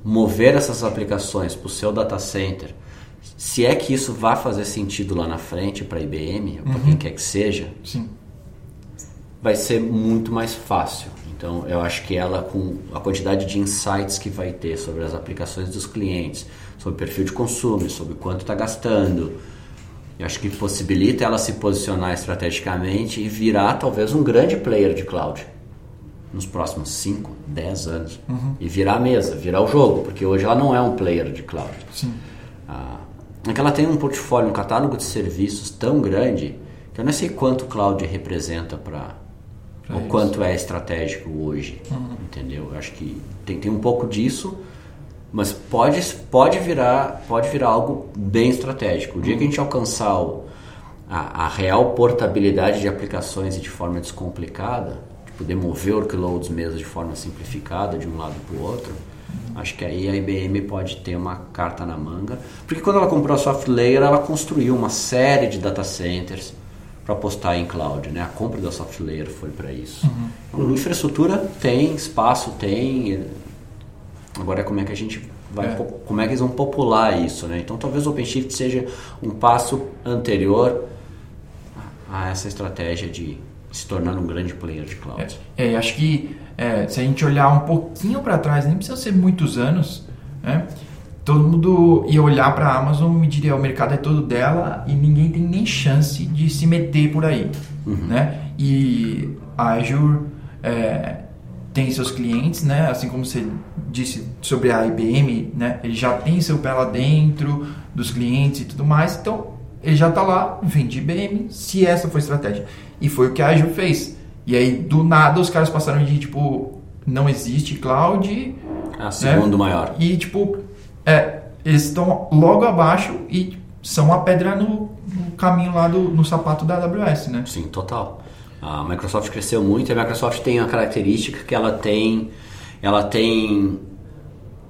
[SPEAKER 1] Mover essas aplicações para o seu data center, se é que isso vai fazer sentido lá na frente para a IBM, ou para
[SPEAKER 2] Uhum.
[SPEAKER 1] quem quer que seja,
[SPEAKER 2] Sim.
[SPEAKER 1] vai ser muito mais fácil. Então, eu acho que ela, com a quantidade de insights que vai ter sobre as aplicações dos clientes, sobre o perfil de consumo, sobre quanto está gastando, eu acho que possibilita ela se posicionar estrategicamente e virar talvez um grande player de cloud nos próximos 5, 10 anos.
[SPEAKER 2] Uhum.
[SPEAKER 1] E virar a mesa, virar o jogo, porque hoje ela não é um player de cloud.
[SPEAKER 2] Sim.
[SPEAKER 1] Ah, é que ela tem um portfólio, um catálogo de serviços tão grande que eu não sei quanto cloud representa para o quanto é estratégico hoje,
[SPEAKER 2] Uhum.
[SPEAKER 1] entendeu? Eu acho que tem, tem um pouco disso, mas pode, pode virar pode virar algo bem estratégico. O dia que a gente alcançar o, a, a real portabilidade de aplicações e de forma descomplicada, de poder mover workloads mesmo de forma simplificada de um lado para o outro, acho que aí a IBM pode ter uma carta na manga. Porque quando ela comprou a SoftLayer, ela construiu uma série de data centers para postar em cloud, né? A compra da SoftLayer foi para isso. Então, infraestrutura tem, espaço tem, agora é como é que a gente vai,
[SPEAKER 2] É.
[SPEAKER 1] como é que eles vão popular isso, né? Então talvez o OpenShift seja um passo anterior a essa estratégia de se tornar um grande player de cloud.
[SPEAKER 2] É, acho que é, se a gente olhar um pouquinho para trás, nem precisa ser muitos anos, né? Todo mundo ia olhar para a Amazon e diria o mercado é todo dela e ninguém tem nem chance de se meter por aí, né? E a Azure é, tem seus clientes, né? Assim como você disse sobre a IBM, né? Ele já tem seu pé lá dentro dos clientes e tudo mais, então ele já está lá, vende IBM, se essa foi a estratégia. E foi o que a Azure fez. E aí, do nada, os caras passaram de, tipo, não existe cloud...
[SPEAKER 1] É a segundo
[SPEAKER 2] né?
[SPEAKER 1] maior.
[SPEAKER 2] E, tipo, é, eles estão logo abaixo e são a pedra no, no caminho lá do no sapato da AWS, né?
[SPEAKER 1] Sim, total. A Microsoft cresceu muito e a Microsoft tem a característica que ela tem, ela tem,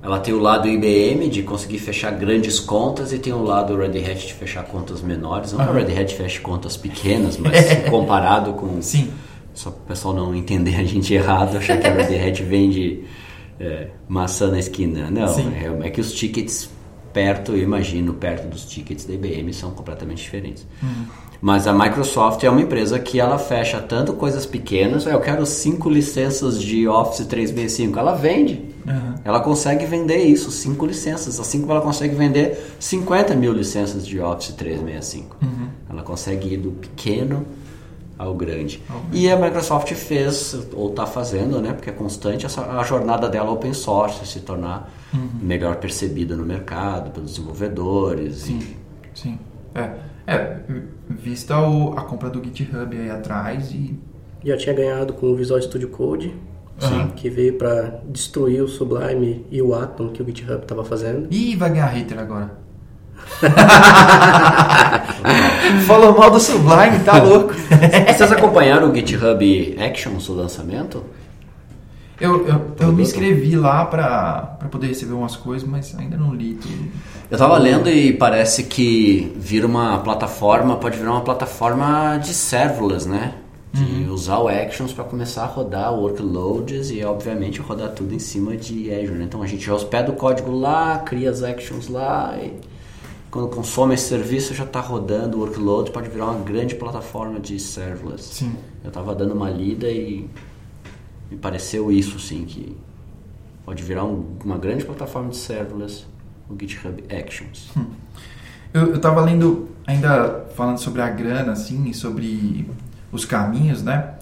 [SPEAKER 1] ela tem o lado IBM de conseguir fechar grandes contas e tem o lado Red Hat de fechar contas menores. Não que a Red Hat feche contas pequenas, mas comparado com
[SPEAKER 2] Sim.
[SPEAKER 1] só para o pessoal não entender a gente errado, achar que a Red Hat vende é, maçã na esquina. Não, é, é que os tickets perto, eu imagino, perto dos tickets da IBM são completamente diferentes. Mas a Microsoft é uma empresa que ela fecha tanto coisas pequenas, "Ah, eu quero cinco licenças de Office 365, ela vende.
[SPEAKER 2] Aham.
[SPEAKER 1] Ela consegue vender isso, cinco licenças, assim como ela consegue vender 50 mil licenças de Office 365. Ela consegue ir do pequeno ao grande.
[SPEAKER 2] Ao
[SPEAKER 1] E a Microsoft fez, ou está fazendo, né, porque é constante, essa, a jornada dela open source, se tornar melhor percebida no mercado, pelos desenvolvedores.
[SPEAKER 2] Sim, sim. É, é vista o, a compra do GitHub aí atrás e...
[SPEAKER 3] Já tinha ganhado com o Visual Studio Code,
[SPEAKER 2] Sim.
[SPEAKER 3] que veio para destruir o Sublime e o Atom que o GitHub estava fazendo.
[SPEAKER 2] Ih, vai ganhar hater agora. Falou mal do Sublime, tá louco.
[SPEAKER 1] Vocês acompanharam o GitHub Actions, o lançamento?
[SPEAKER 2] Eu, eu, eu me inscrevi lá pra, pra poder receber umas coisas, mas ainda não li tudo.
[SPEAKER 1] Eu tava lendo e parece que vira uma plataforma, pode virar uma plataforma de serverless, né? De usar o Actions para começar a rodar workloads e, obviamente, rodar tudo em cima de Azure. né? Então a gente já hospeda o código lá, cria as Actions lá e quando consome esse serviço já está rodando o workload, pode virar uma grande plataforma de serverless.
[SPEAKER 2] Sim.
[SPEAKER 1] Eu tava dando uma lida e me pareceu isso, sim, que pode virar um- uma grande plataforma de serverless, o GitHub Actions.
[SPEAKER 2] Eu, eu tava lendo, ainda falando sobre a grana, assim, e sobre os caminhos, né?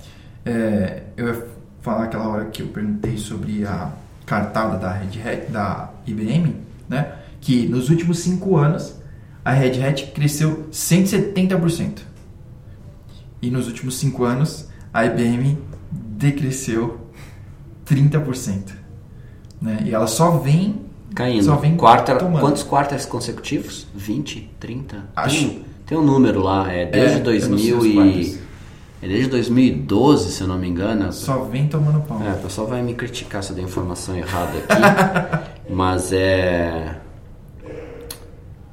[SPEAKER 2] É, eu ia falar aquela hora que eu perguntei sobre a cartada da Red Hat, da IBM, né? Que nos últimos cinco anos a Red Hat cresceu 170%. E nos últimos cinco anos a IBM decresceu 30%. Né? E ela só vem
[SPEAKER 1] Caindo.
[SPEAKER 2] Só vem
[SPEAKER 1] Quarta,
[SPEAKER 2] tomando.
[SPEAKER 1] quantos quartos consecutivos? 20, 30?
[SPEAKER 2] Acho-
[SPEAKER 1] Tem, um- tem um número lá, é desde
[SPEAKER 2] É, eu não sei
[SPEAKER 1] 2000
[SPEAKER 2] os
[SPEAKER 1] e... É desde 2012, se eu não me engano.
[SPEAKER 2] só vem tomando pau.
[SPEAKER 1] É, o pessoal vai me criticar se eu der informação errada aqui, mas é,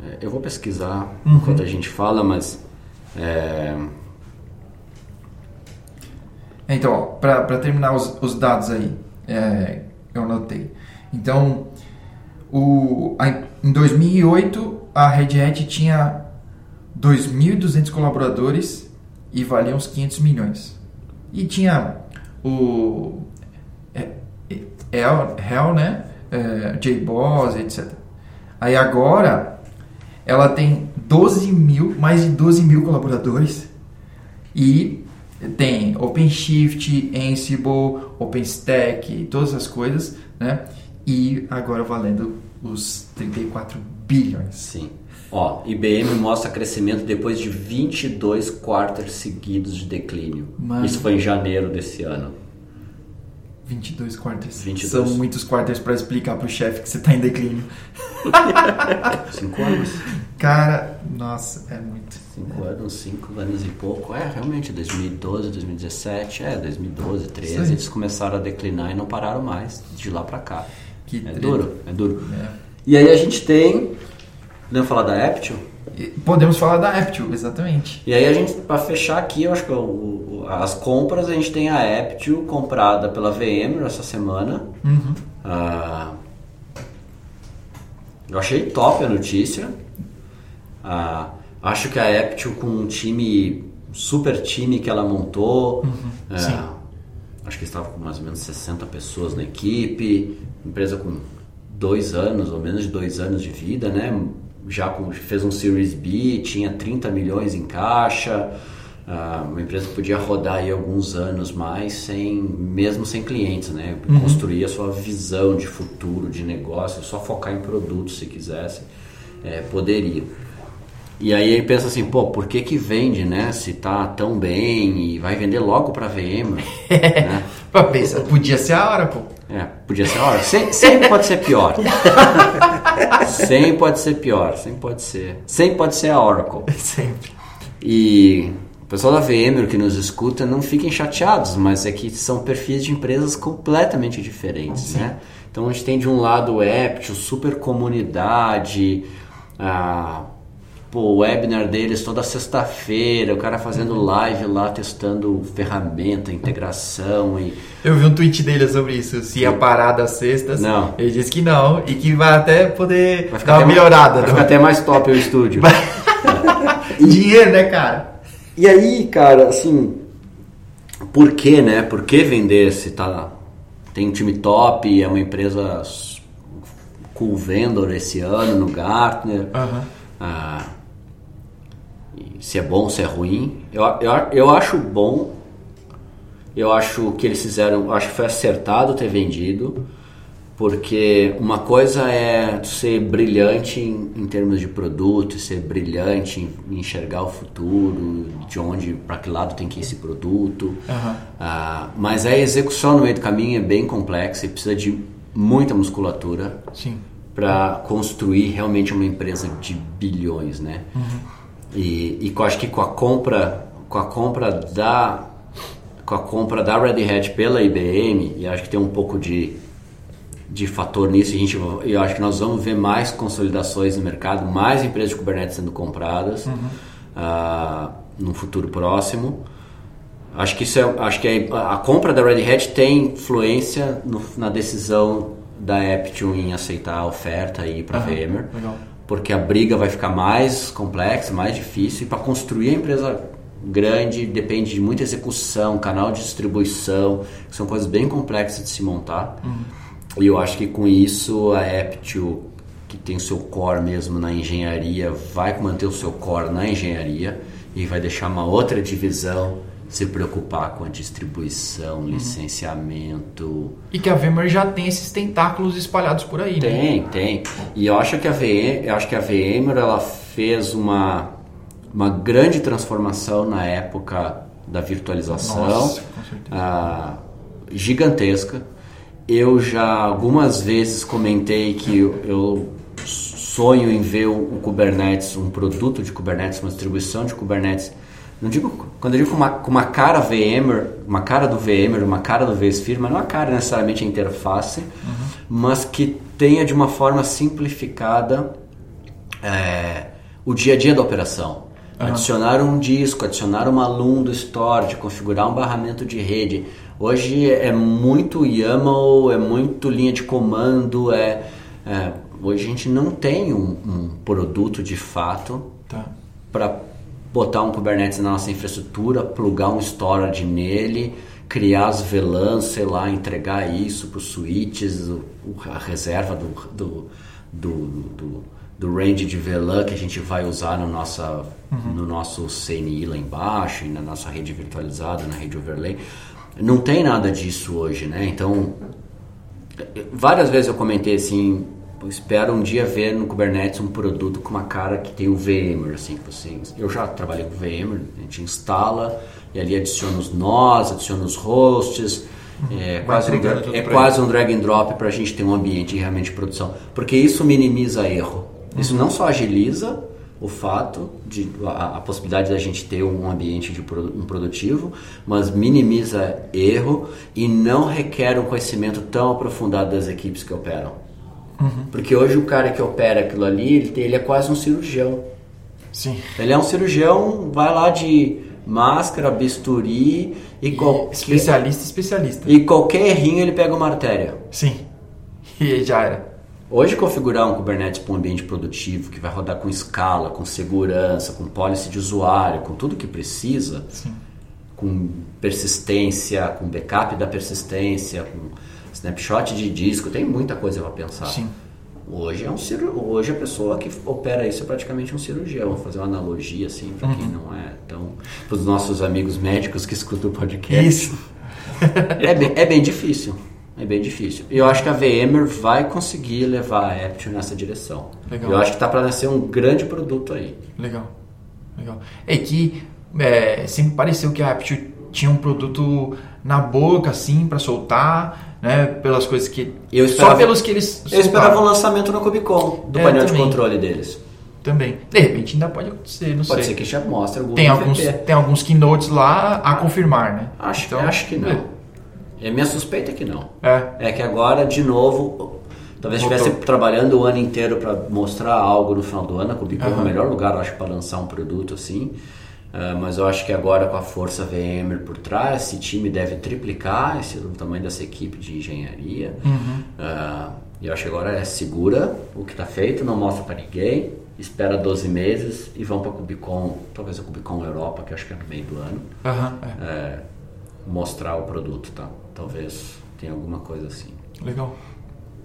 [SPEAKER 1] é, Eu vou pesquisar
[SPEAKER 2] Uhum.
[SPEAKER 1] enquanto a gente fala, mas. É,
[SPEAKER 2] Então, para terminar os, os dados aí, é, eu anotei. Então, o, a- em 2008, a Red Hat tinha 2.200 colaboradores e valia uns 500 milhões. E tinha o é, é, Hell, né? É, JBoss, etc. Aí agora, ela tem 12 mil, mais de 12 mil colaboradores e tem OpenShift, Ansible, OpenStack, todas essas coisas, né? E agora valendo os 34 bilhões.
[SPEAKER 1] sim. Ó, IBM mostra crescimento depois de 22 quartos seguidos de declínio.
[SPEAKER 2] Mano.
[SPEAKER 1] Isso foi em janeiro desse ano.
[SPEAKER 2] 22 quarters.
[SPEAKER 1] 22.
[SPEAKER 2] São muitos quarters para explicar pro chefe que você tá em declínio.
[SPEAKER 1] Cinco anos?
[SPEAKER 2] Cara, nossa, é muito.
[SPEAKER 1] Cinco anos, cinco anos e pouco. É, realmente, 2012, 2017, é, 2012, 13,
[SPEAKER 2] Isso aí.
[SPEAKER 1] eles começaram a declinar e não pararam mais de lá pra cá.
[SPEAKER 2] Que
[SPEAKER 1] é
[SPEAKER 2] treta.
[SPEAKER 1] duro, é duro.
[SPEAKER 2] É.
[SPEAKER 1] E aí a gente tem. Podemos falar da Aptio?
[SPEAKER 2] Podemos falar da Aptio, exatamente.
[SPEAKER 1] E aí a gente, pra fechar aqui, eu acho que o- o- as compras, a gente tem a Aptio comprada pela VM essa semana.
[SPEAKER 2] Uhum.
[SPEAKER 1] Ah, Eu achei top a notícia. Ah, acho que a Aptio com um time, super time que ela montou, é,
[SPEAKER 2] sim.
[SPEAKER 1] Acho que estava com mais ou menos 60 pessoas na equipe, empresa com dois anos ou menos de dois anos de vida, né? Já com- fez um Series B, tinha 30 milhões em caixa, ah, uma empresa que podia rodar aí alguns anos mais sem, mesmo sem clientes, né? Construir a sua visão de futuro, de negócio, só focar em produtos se quisesse, é, poderia. E aí ele pensa assim, pô, por que que vende, né? Se tá tão bem e vai vender logo para VM, né?
[SPEAKER 2] Pra pensar, podia ser a Oracle.
[SPEAKER 1] É, podia ser, olha, se- sempre pode ser pior. sempre pode ser pior, sempre pode ser. Sempre pode ser a Oracle.
[SPEAKER 2] Sempre.
[SPEAKER 1] E o pessoal da VMware que nos escuta, não fiquem chateados, mas é que são perfis de empresas completamente diferentes, né? Então a gente tem de um lado o Aptio, super comunidade, a, pô, o webinar deles toda sexta-feira, o cara fazendo live lá, testando ferramenta, integração e...
[SPEAKER 2] Eu vi um tweet dele sobre isso, se ia parar das sextas.
[SPEAKER 1] Não.
[SPEAKER 2] Ele disse que não e que vai até poder
[SPEAKER 1] Vai
[SPEAKER 2] dar
[SPEAKER 1] ficar
[SPEAKER 2] uma
[SPEAKER 1] até mais-
[SPEAKER 2] melhorada.
[SPEAKER 1] Vai ficar até mais top o estúdio.
[SPEAKER 2] Dinheiro, né, cara?
[SPEAKER 1] E aí, cara, assim, por que, né? Por que vender se tá tem um time top, é uma empresa cool vendor esse ano no Gartner.
[SPEAKER 2] Aham.
[SPEAKER 1] Ah, e se é bom, se é ruim. Eu, eu, eu acho bom. Eu acho que eles fizeram, acho que foi acertado ter vendido, porque uma coisa é ser brilhante em, em termos de produto, ser brilhante em, em enxergar o futuro, de onde, para que lado tem que ir esse produto.
[SPEAKER 2] Aham.
[SPEAKER 1] Ah, mas a execução no meio do caminho é bem complexa e precisa de muita musculatura para construir realmente uma empresa de bilhões, né? E, e eu acho que com a compra, com a compra da com a compra da Red Hat pela IBM, e acho que tem um pouco de de fator nisso, a gente, eu acho que nós vamos ver mais consolidações no mercado, mais empresas de Kubernetes sendo compradas ah, no futuro próximo. Acho que isso é, acho que a, a compra da Red Hat tem influência no- na decisão da Aptune em aceitar a oferta e ir para
[SPEAKER 2] Aham,
[SPEAKER 1] VMware,
[SPEAKER 2] legal.
[SPEAKER 1] Porque a briga vai ficar mais complexa, mais difícil e para construir a empresa grande depende de muita execução, canal de distribuição, que são coisas bem complexas de se montar. E eu acho que com isso a Aptune que tem o seu core mesmo na engenharia, vai manter o seu core na engenharia e vai deixar uma outra divisão se preocupar com a distribuição, licenciamento.
[SPEAKER 2] E que a VMware já tem esses tentáculos espalhados por aí, né?
[SPEAKER 1] Tem, tem. E eu acho que a VM, eu acho que a VMware ela fez uma uma grande transformação na época da virtualização.
[SPEAKER 2] Nossa,
[SPEAKER 1] ah, gigantesca. Eu já algumas vezes comentei que eu, eu sonho em ver o, o Kubernetes, um produto de Kubernetes, uma distribuição de Kubernetes. Não digo quando eu digo com uma, com uma cara VMware, uma cara do VMware, uma cara do vSphere, mas não a cara necessariamente a interface, mas que tenha de uma forma simplificada é, o dia a dia da operação. Adicionar um disco, adicionar uma LUN do storage, configurar um barramento de rede. Hoje é muito YAML, é muito linha de comando, é, é, hoje a gente não tem um, um produto de fato
[SPEAKER 2] Tá.
[SPEAKER 1] para botar um Kubernetes na nossa infraestrutura, plugar um storage nele, criar as VLANs, sei lá, entregar isso para os switches, a reserva do, do, do, do, do range de VLAN que a gente vai usar no, nossa, no nosso CNI lá embaixo e na nossa rede virtualizada, na rede overlay. Não tem nada disso hoje, né? Então, Várias vezes eu comentei assim, espero um dia ver no Kubernetes um produto com uma cara que tem o VMware, assim, que você, eu já trabalhei com VMware, a gente instala e ali adiciona os nós, adiciona os hosts, é, quase um, é quase um drag and drop para a gente ter um ambiente realmente de produção, porque isso minimiza erro, isso não só agiliza o fato de a, a possibilidade da gente ter um ambiente de um produtivo, mas minimiza erro e não requer um conhecimento tão aprofundado das equipes que operam. Porque hoje o cara que opera aquilo ali, ele, tem- ele é quase um cirurgião.
[SPEAKER 2] Sim.
[SPEAKER 1] Ele é um cirurgião, vai lá de máscara, bisturi e,
[SPEAKER 2] E especialista, especialista.
[SPEAKER 1] e qualquer errinho ele pega uma artéria.
[SPEAKER 2] Sim. E já era.
[SPEAKER 1] Hoje configurar um Kubernetes para um ambiente produtivo que vai rodar com escala, com segurança, com policy de usuário, com tudo que precisa,
[SPEAKER 2] Sim.
[SPEAKER 1] com persistência, com backup da persistência, com snapshot de disco, tem muita coisa para pensar.
[SPEAKER 2] Sim.
[SPEAKER 1] Hoje é um hoje a pessoa que opera isso é praticamente um cirurgião. Vou fazer uma analogia assim para quem não é tão para os nossos amigos médicos que escutam o podcast.
[SPEAKER 2] Isso.
[SPEAKER 1] É bem, é bem difícil. É bem difícil. E eu acho que a VMware vai conseguir levar a Aptio nessa direção.
[SPEAKER 2] Legal.
[SPEAKER 1] Eu acho que está para nascer um grande produto aí.
[SPEAKER 2] Legal. Legal. É que é, sempre pareceu que a Aptio tinha um produto na boca, assim, para soltar, né? Pelas coisas que.
[SPEAKER 1] Eu
[SPEAKER 2] só
[SPEAKER 1] esperava-
[SPEAKER 2] pelos que eles.
[SPEAKER 1] Eu esperava
[SPEAKER 2] soltaram.
[SPEAKER 1] lançamento no Cubicon do
[SPEAKER 2] É,
[SPEAKER 1] painel de
[SPEAKER 2] também.
[SPEAKER 1] controle deles.
[SPEAKER 2] Também. De repente ainda pode acontecer, não
[SPEAKER 1] Pode
[SPEAKER 2] sei.
[SPEAKER 1] ser que já mostre algum
[SPEAKER 2] Tem alguns, tem alguns keynotes lá a confirmar, né?
[SPEAKER 1] Acho,
[SPEAKER 2] Então,
[SPEAKER 1] acho que não. É minha suspeita é que não.
[SPEAKER 2] É.
[SPEAKER 1] É que agora, de novo, talvez estivesse trabalhando o ano inteiro para mostrar algo no final do ano. A Cubicon é o melhor lugar, acho, para lançar um produto assim. Ah, mas eu acho que agora, com a força VMware por trás, esse time deve triplicar esse, o tamanho dessa equipe de engenharia.
[SPEAKER 2] Uhum.
[SPEAKER 1] Ah, e eu acho que agora é segura o que está feito, não mostra para ninguém, espera 12 meses e vão para a Cubicon, talvez a Cubicon Europa, que acho que é no meio do ano
[SPEAKER 2] Aham, é.
[SPEAKER 1] é, mostrar o produto, tá? Talvez tenha alguma coisa assim.
[SPEAKER 2] Legal.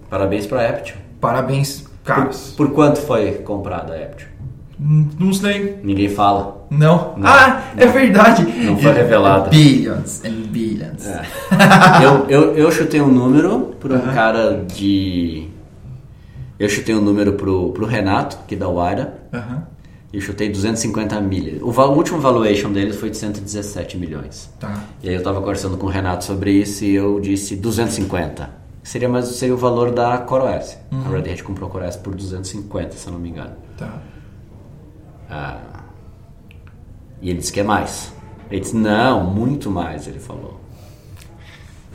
[SPEAKER 1] Parabéns para a Aptio.
[SPEAKER 2] Parabéns, caras.
[SPEAKER 1] Por, por quanto foi comprada a Aptio?
[SPEAKER 2] Não sei.
[SPEAKER 1] Ninguém fala.
[SPEAKER 2] Não.
[SPEAKER 1] Não,
[SPEAKER 2] ah, é verdade.
[SPEAKER 1] Não foi revelado.
[SPEAKER 2] Billions and billions.
[SPEAKER 1] É. eu, eu, eu chutei um número para um cara de. Eu chutei um número pro, pro Renato, que da Wira,
[SPEAKER 2] Aham.
[SPEAKER 1] e eu chutei 250 milhas. O, o último valuation deles foi de 117 milhões.
[SPEAKER 2] Tá.
[SPEAKER 1] E aí eu estava conversando com o Renato sobre isso e eu disse 250. Seria mais seria o valor da CoreOS. A Red Hat comprou a CoreOS por 250, se eu não me engano.
[SPEAKER 2] Tá.
[SPEAKER 1] Ah, e ele disse que é mais. Ele disse, não, muito mais, ele falou.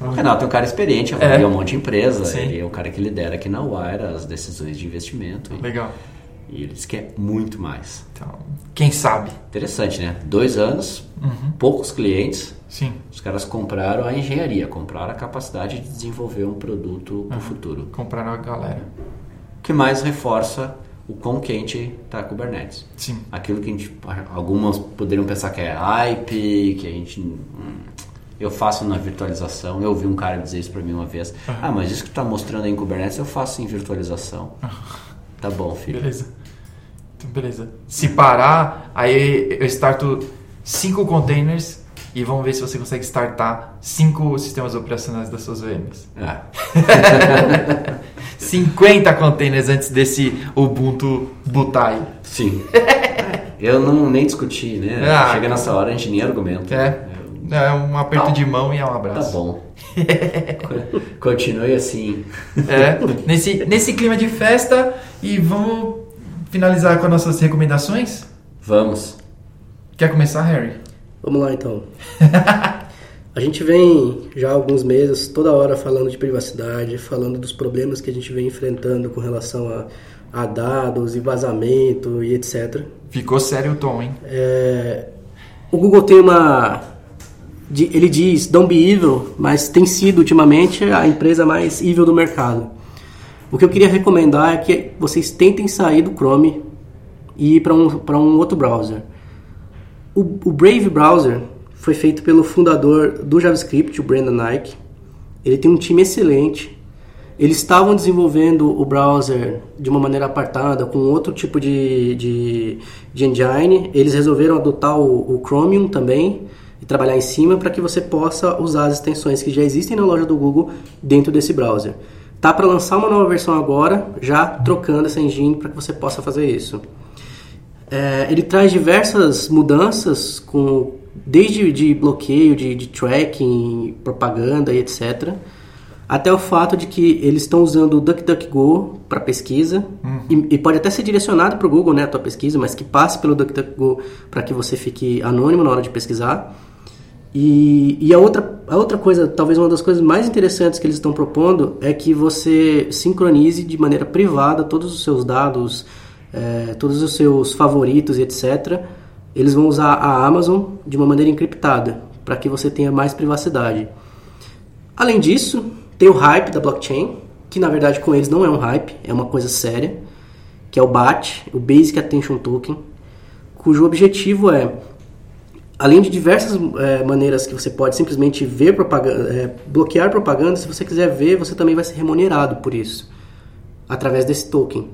[SPEAKER 1] O Renato é um cara experiente, avalia
[SPEAKER 2] É.
[SPEAKER 1] um monte de empresa,
[SPEAKER 2] Sim.
[SPEAKER 1] ele é o cara que lidera aqui na Wire as decisões de investimento.
[SPEAKER 2] Legal.
[SPEAKER 1] e ele disse que é muito mais.
[SPEAKER 2] Então, quem sabe?
[SPEAKER 1] Interessante, né? Dois anos,
[SPEAKER 2] Uhum.
[SPEAKER 1] poucos clientes,
[SPEAKER 2] Sim.
[SPEAKER 1] os caras compraram a engenharia, compraram a capacidade de desenvolver um produto para o futuro.
[SPEAKER 2] Compraram a galera.
[SPEAKER 1] O que mais reforça o quão quente está a Kubernetes.
[SPEAKER 2] Sim.
[SPEAKER 1] Aquilo que a gente, algumas poderiam pensar que é hype, que a gente. hum, eu faço na virtualização. Eu ouvi um cara dizer isso para mim uma vez. Ah, mas isso que está mostrando aí em Kubernetes eu faço em virtualização. Tá bom, filho.
[SPEAKER 2] Beleza. Então, beleza. Se parar, aí eu starto cinco containers e vamos ver se você consegue startar cinco sistemas operacionais das suas VMs.
[SPEAKER 1] É.
[SPEAKER 2] 50 containers antes desse Ubuntu botar aí.
[SPEAKER 1] Sim. Eu não nem discuti, né?
[SPEAKER 2] Ah,
[SPEAKER 1] Chega nessa hora a gente nem argumenta.
[SPEAKER 2] É. É um aperto de mão e é um
[SPEAKER 1] Tá
[SPEAKER 2] abraço.
[SPEAKER 1] bom. Co- Continue assim.
[SPEAKER 2] É, nesse, nesse clima de festa e vamos finalizar com as nossas recomendações?
[SPEAKER 1] Vamos.
[SPEAKER 2] Quer começar, Harry?
[SPEAKER 3] Vamos lá então. A gente vem já há alguns meses toda hora falando de privacidade, falando dos problemas que a gente vem enfrentando com relação a, a dados e vazamento e etc.
[SPEAKER 2] Ficou sério o tom, hein?
[SPEAKER 3] É, o Google tem uma. Ele diz don't be evil, mas tem sido ultimamente a empresa mais evil do mercado. O que eu queria recomendar é que vocês tentem sair do Chrome e ir para um, um outro browser. O, o Brave Browser foi feito pelo fundador do JavaScript, o Brandon Nike. Ele tem um time excelente. Eles estavam desenvolvendo o browser de uma maneira apartada, com outro tipo de, de, de engine. Eles resolveram adotar o, o Chromium também e trabalhar em cima para que você possa usar as extensões que já existem na loja do Google dentro desse browser. Tá para lançar uma nova versão agora, já trocando essa engine para que você possa fazer isso. É, ele traz diversas mudanças, com, desde de bloqueio, de, de tracking, propaganda e etc. Até o fato de que eles estão usando o DuckDuckGo para pesquisa e, e pode até ser direcionado para o Google, né, a tua pesquisa, mas que passe pelo DuckDuckGo para que você fique anônimo na hora de pesquisar. E, e a, outra, a outra coisa, talvez uma das coisas mais interessantes que eles estão propondo é que você sincronize de maneira privada todos os seus dados, eh, todos os seus favoritos e etc. Eles vão usar a Amazon de uma maneira encriptada, para que você tenha mais privacidade. Além disso, tem o hype da blockchain, que na verdade com eles não é um hype, é uma coisa séria, que é o BAT, o Basic Attention Token, cujo objetivo é, além de diversas é, maneiras que você pode simplesmente ver propaganda, é, bloquear propaganda, se você quiser ver, você também vai ser remunerado por isso, através desse token.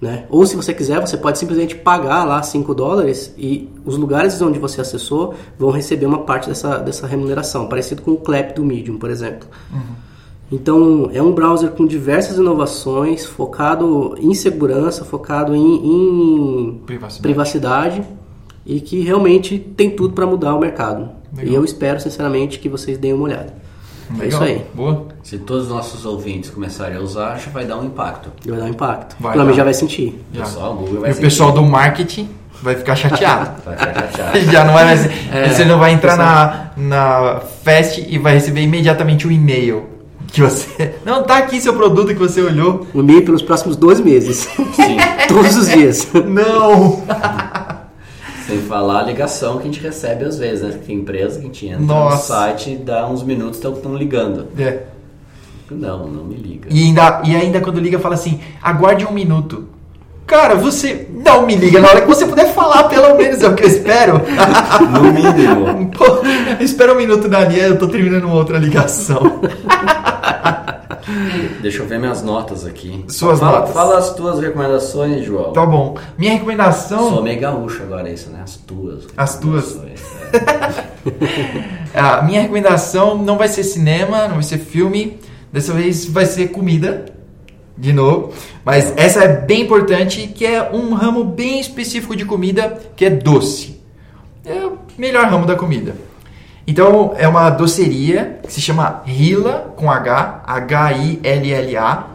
[SPEAKER 3] Né? Ou se você quiser, você pode simplesmente pagar lá 5 dólares e os lugares onde você acessou vão receber uma parte dessa, dessa remuneração, parecido com o Clap do Medium, por exemplo. Uhum. Então, é um browser com diversas inovações, focado em segurança, focado em, em privacidade. privacidade. e que realmente tem tudo para mudar o mercado. Legal. E eu espero, sinceramente, que vocês deem uma olhada. Legal. É isso aí.
[SPEAKER 1] Boa. Se todos os nossos ouvintes começarem a usar, já vai dar um impacto.
[SPEAKER 3] Vai dar um impacto. Vai o já vai sentir.
[SPEAKER 2] Já. Pessoal, o Google vai e sentir. o pessoal do marketing vai ficar chateado. vai ficar chateado. já não vai mais, é, você não vai entrar na, na Fast e vai receber imediatamente o um e-mail que você. Não, tá aqui seu produto que você olhou.
[SPEAKER 3] O e-mail pelos próximos 12 meses. Sim. Todos os dias.
[SPEAKER 2] Não!
[SPEAKER 1] Sem falar a ligação que a gente recebe às vezes, né? Tem empresa que a gente entra Nossa. no site e dá uns minutos estão ligando. É. Não, não me liga.
[SPEAKER 2] E ainda, e ainda quando liga fala assim, aguarde um minuto. Cara, você não me liga na hora que você puder falar, pelo menos é o que eu espero. No mínimo. Pô, espera um minuto, Daniel, eu tô terminando outra ligação.
[SPEAKER 1] Deixa eu ver minhas notas aqui.
[SPEAKER 2] Suas
[SPEAKER 1] fala,
[SPEAKER 2] notas.
[SPEAKER 1] Fala as tuas recomendações, João.
[SPEAKER 2] Tá bom. Minha recomendação.
[SPEAKER 1] Sou meio gaúcho agora, é isso, né? As tuas.
[SPEAKER 2] As tuas. É. a minha recomendação não vai ser cinema, não vai ser filme. Dessa vez vai ser comida. De novo. Mas essa é bem importante, que é um ramo bem específico de comida, que é doce. É o melhor ramo da comida. Então, é uma doceria que se chama Hila, com H, H-I-L-L-A.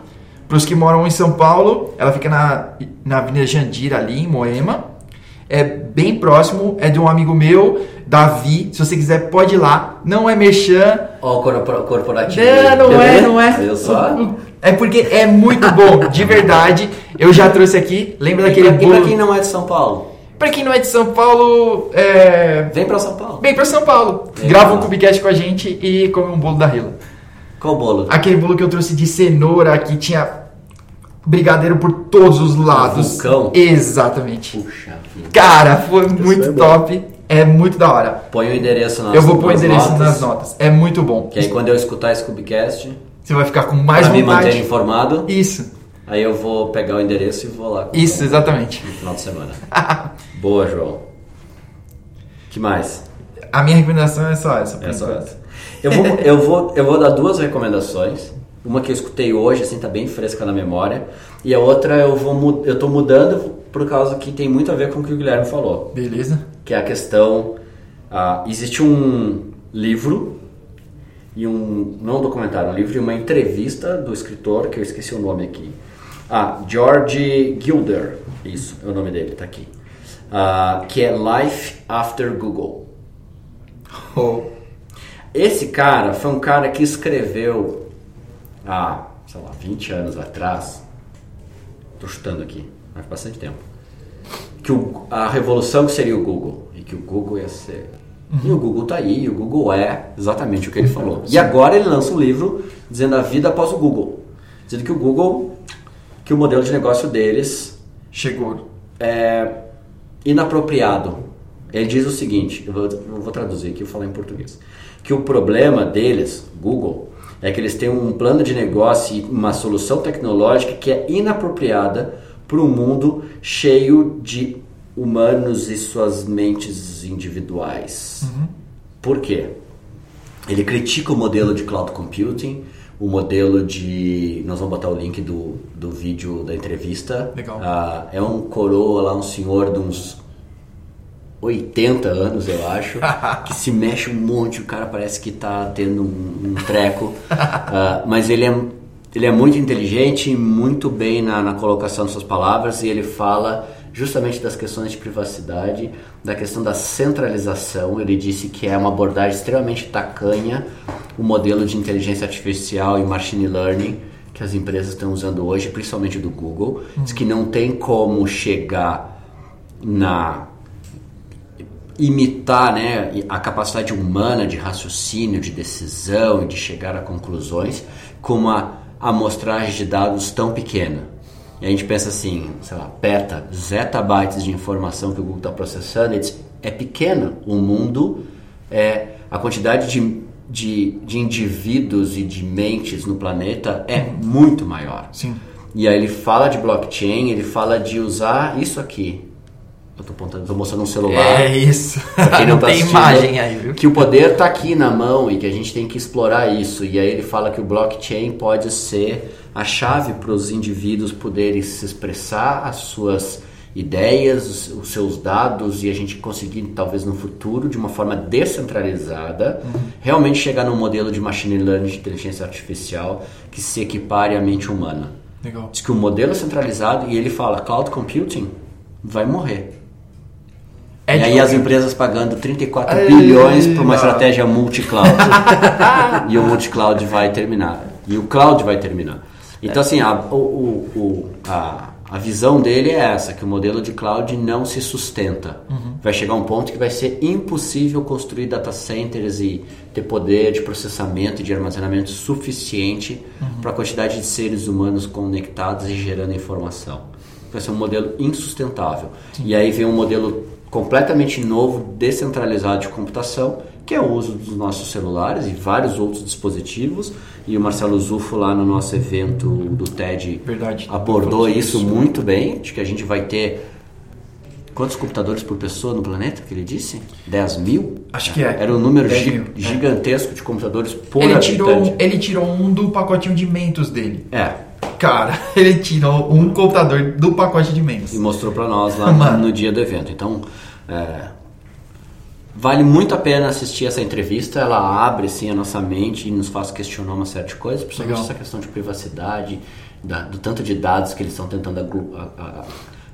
[SPEAKER 2] Para os que moram em São Paulo, ela fica na, na Avenida Jandira, ali em Moema. É bem próximo, é de um amigo meu, Davi. Se você quiser, pode ir lá. Não é merchan.
[SPEAKER 1] Ó, oh, corporativo.
[SPEAKER 2] Não, não é, não é. Eu só. É porque é muito bom, de verdade. Eu já trouxe aqui. Lembra daquele
[SPEAKER 1] bolo? E pra quem não é de São Paulo?
[SPEAKER 2] Pra quem não é de São Paulo, é...
[SPEAKER 1] Vem pra São Paulo.
[SPEAKER 2] Vem pra São Paulo. Vem Grava um Cubicast com a gente e come um bolo da Rila.
[SPEAKER 1] Qual bolo?
[SPEAKER 2] Aquele bolo que eu trouxe de cenoura, que tinha brigadeiro por todos os lados.
[SPEAKER 1] Vulcão?
[SPEAKER 2] Exatamente. Puxa vida. Cara, foi muito top. É muito da hora.
[SPEAKER 1] Põe o endereço nas
[SPEAKER 2] Eu vou pôr o endereço notas, nas notas. É muito bom.
[SPEAKER 1] Que aí quando eu escutar esse Cubicast...
[SPEAKER 2] Você vai ficar com mais
[SPEAKER 1] pra vontade. me manter informado.
[SPEAKER 2] Isso.
[SPEAKER 1] Aí eu vou pegar o endereço e vou lá.
[SPEAKER 2] Isso, exatamente.
[SPEAKER 1] No final de semana. Boa, João. que mais?
[SPEAKER 2] A minha recomendação é só essa.
[SPEAKER 1] É só essa. Eu vou, eu, vou, eu vou dar duas recomendações. Uma que eu escutei hoje, assim, tá bem fresca na memória. E a outra eu vou eu tô mudando por causa que tem muito a ver com o que o Guilherme falou.
[SPEAKER 2] Beleza.
[SPEAKER 1] Que é a questão... Uh, existe um livro e um... Não um documentário, um livro e uma entrevista do escritor, que eu esqueci o nome aqui ah, George Gilder, isso é o nome dele, tá aqui. Ah, que é Life After Google. Oh. Esse cara foi um cara que escreveu há, sei lá, 20 anos atrás. Tô chutando aqui, faz bastante tempo. Que o, a revolução que seria o Google. E que o Google ia ser. Uhum. E o Google tá aí, e o Google é exatamente o que ele falou. Sim. E agora ele lança um livro dizendo a vida após o Google. Dizendo que o Google que o modelo de negócio deles
[SPEAKER 2] chegou
[SPEAKER 1] é inapropriado. Ele diz o seguinte, eu vou, eu vou traduzir aqui, eu falar em português, que o problema deles, Google, é que eles têm um plano de negócio e uma solução tecnológica que é inapropriada para um mundo cheio de humanos e suas mentes individuais. Uhum. Por quê? Ele critica o modelo de cloud computing, o modelo de. Nós vamos botar o link do, do vídeo da entrevista.
[SPEAKER 2] Legal.
[SPEAKER 1] Ah, é um coroa lá, um senhor de uns 80 anos, eu acho, que se mexe um monte, o cara parece que está tendo um, um treco. ah, mas ele é, ele é muito inteligente, muito bem na, na colocação de suas palavras e ele fala justamente das questões de privacidade, da questão da centralização. Ele disse que é uma abordagem extremamente tacanha o modelo de inteligência artificial e machine learning que as empresas estão usando hoje, principalmente do Google. Diz que não tem como chegar na imitar né, a capacidade humana de raciocínio, de decisão e de chegar a conclusões com uma amostragem de dados tão pequena. E a gente pensa assim, sei lá, peta, zettabytes de informação que o Google está processando, é pequena. O mundo, é, a quantidade de, de, de indivíduos e de mentes no planeta é muito maior.
[SPEAKER 2] Sim.
[SPEAKER 1] E aí ele fala de blockchain, ele fala de usar isso aqui. Eu tô, apontando, tô mostrando um celular.
[SPEAKER 2] É isso.
[SPEAKER 1] Pra quem não tá
[SPEAKER 2] tem imagem aí, viu?
[SPEAKER 1] Que o poder está aqui na mão e que a gente tem que explorar isso. E aí ele fala que o blockchain pode ser a chave para os indivíduos poderem se expressar as suas ideias, os seus dados e a gente conseguir, talvez no futuro, de uma forma descentralizada,
[SPEAKER 2] Uhum.
[SPEAKER 1] realmente chegar num modelo de machine learning, de inteligência artificial que se equipare à mente humana.
[SPEAKER 2] Legal.
[SPEAKER 1] Diz que o modelo centralizado e ele fala cloud computing vai morrer.
[SPEAKER 2] É
[SPEAKER 1] e aí as empresas pagando 34
[SPEAKER 2] Ei,
[SPEAKER 1] bilhões para uma
[SPEAKER 2] não.
[SPEAKER 1] estratégia multi-cloud. e o multi-cloud vai terminar. E o cloud vai terminar. Então, assim, a, o, o- a, a visão dele é essa, que o modelo de cloud não se sustenta. Vai chegar um ponto que vai ser impossível construir data centers e ter poder de processamento e de armazenamento suficiente para a quantidade de seres humanos conectados e gerando informação. Vai ser um modelo insustentável. E aí vem um modelo completamente novo, descentralizado de computação, que é o uso dos nossos celulares e vários outros dispositivos. E o Marcelo Zufo lá no nosso evento do TED
[SPEAKER 2] Verdade.
[SPEAKER 1] abordou isso
[SPEAKER 2] isso.
[SPEAKER 1] muito bem, de que a gente vai ter quantos computadores por pessoa no planeta que ele disse? 10 mil?
[SPEAKER 2] Acho que é.
[SPEAKER 1] Era um número
[SPEAKER 2] 10
[SPEAKER 1] gi-
[SPEAKER 2] mil, é.
[SPEAKER 1] gigantesco de computadores por
[SPEAKER 2] Ele tirou,
[SPEAKER 1] habitante.
[SPEAKER 2] ele tirou um do pacotinho de mentos dele.
[SPEAKER 1] É,
[SPEAKER 2] Cara, ele tirou um computador do pacote de mentos.
[SPEAKER 1] e mostrou para nós lá
[SPEAKER 2] Mano.
[SPEAKER 1] no dia do evento. Então, é, vale muito a pena assistir essa entrevista. Ela abre assim, a nossa mente e nos faz questionar uma série de coisas, principalmente
[SPEAKER 2] Legal.
[SPEAKER 1] essa questão de privacidade, da- do tanto de dados que eles estão tentando agru- a- a-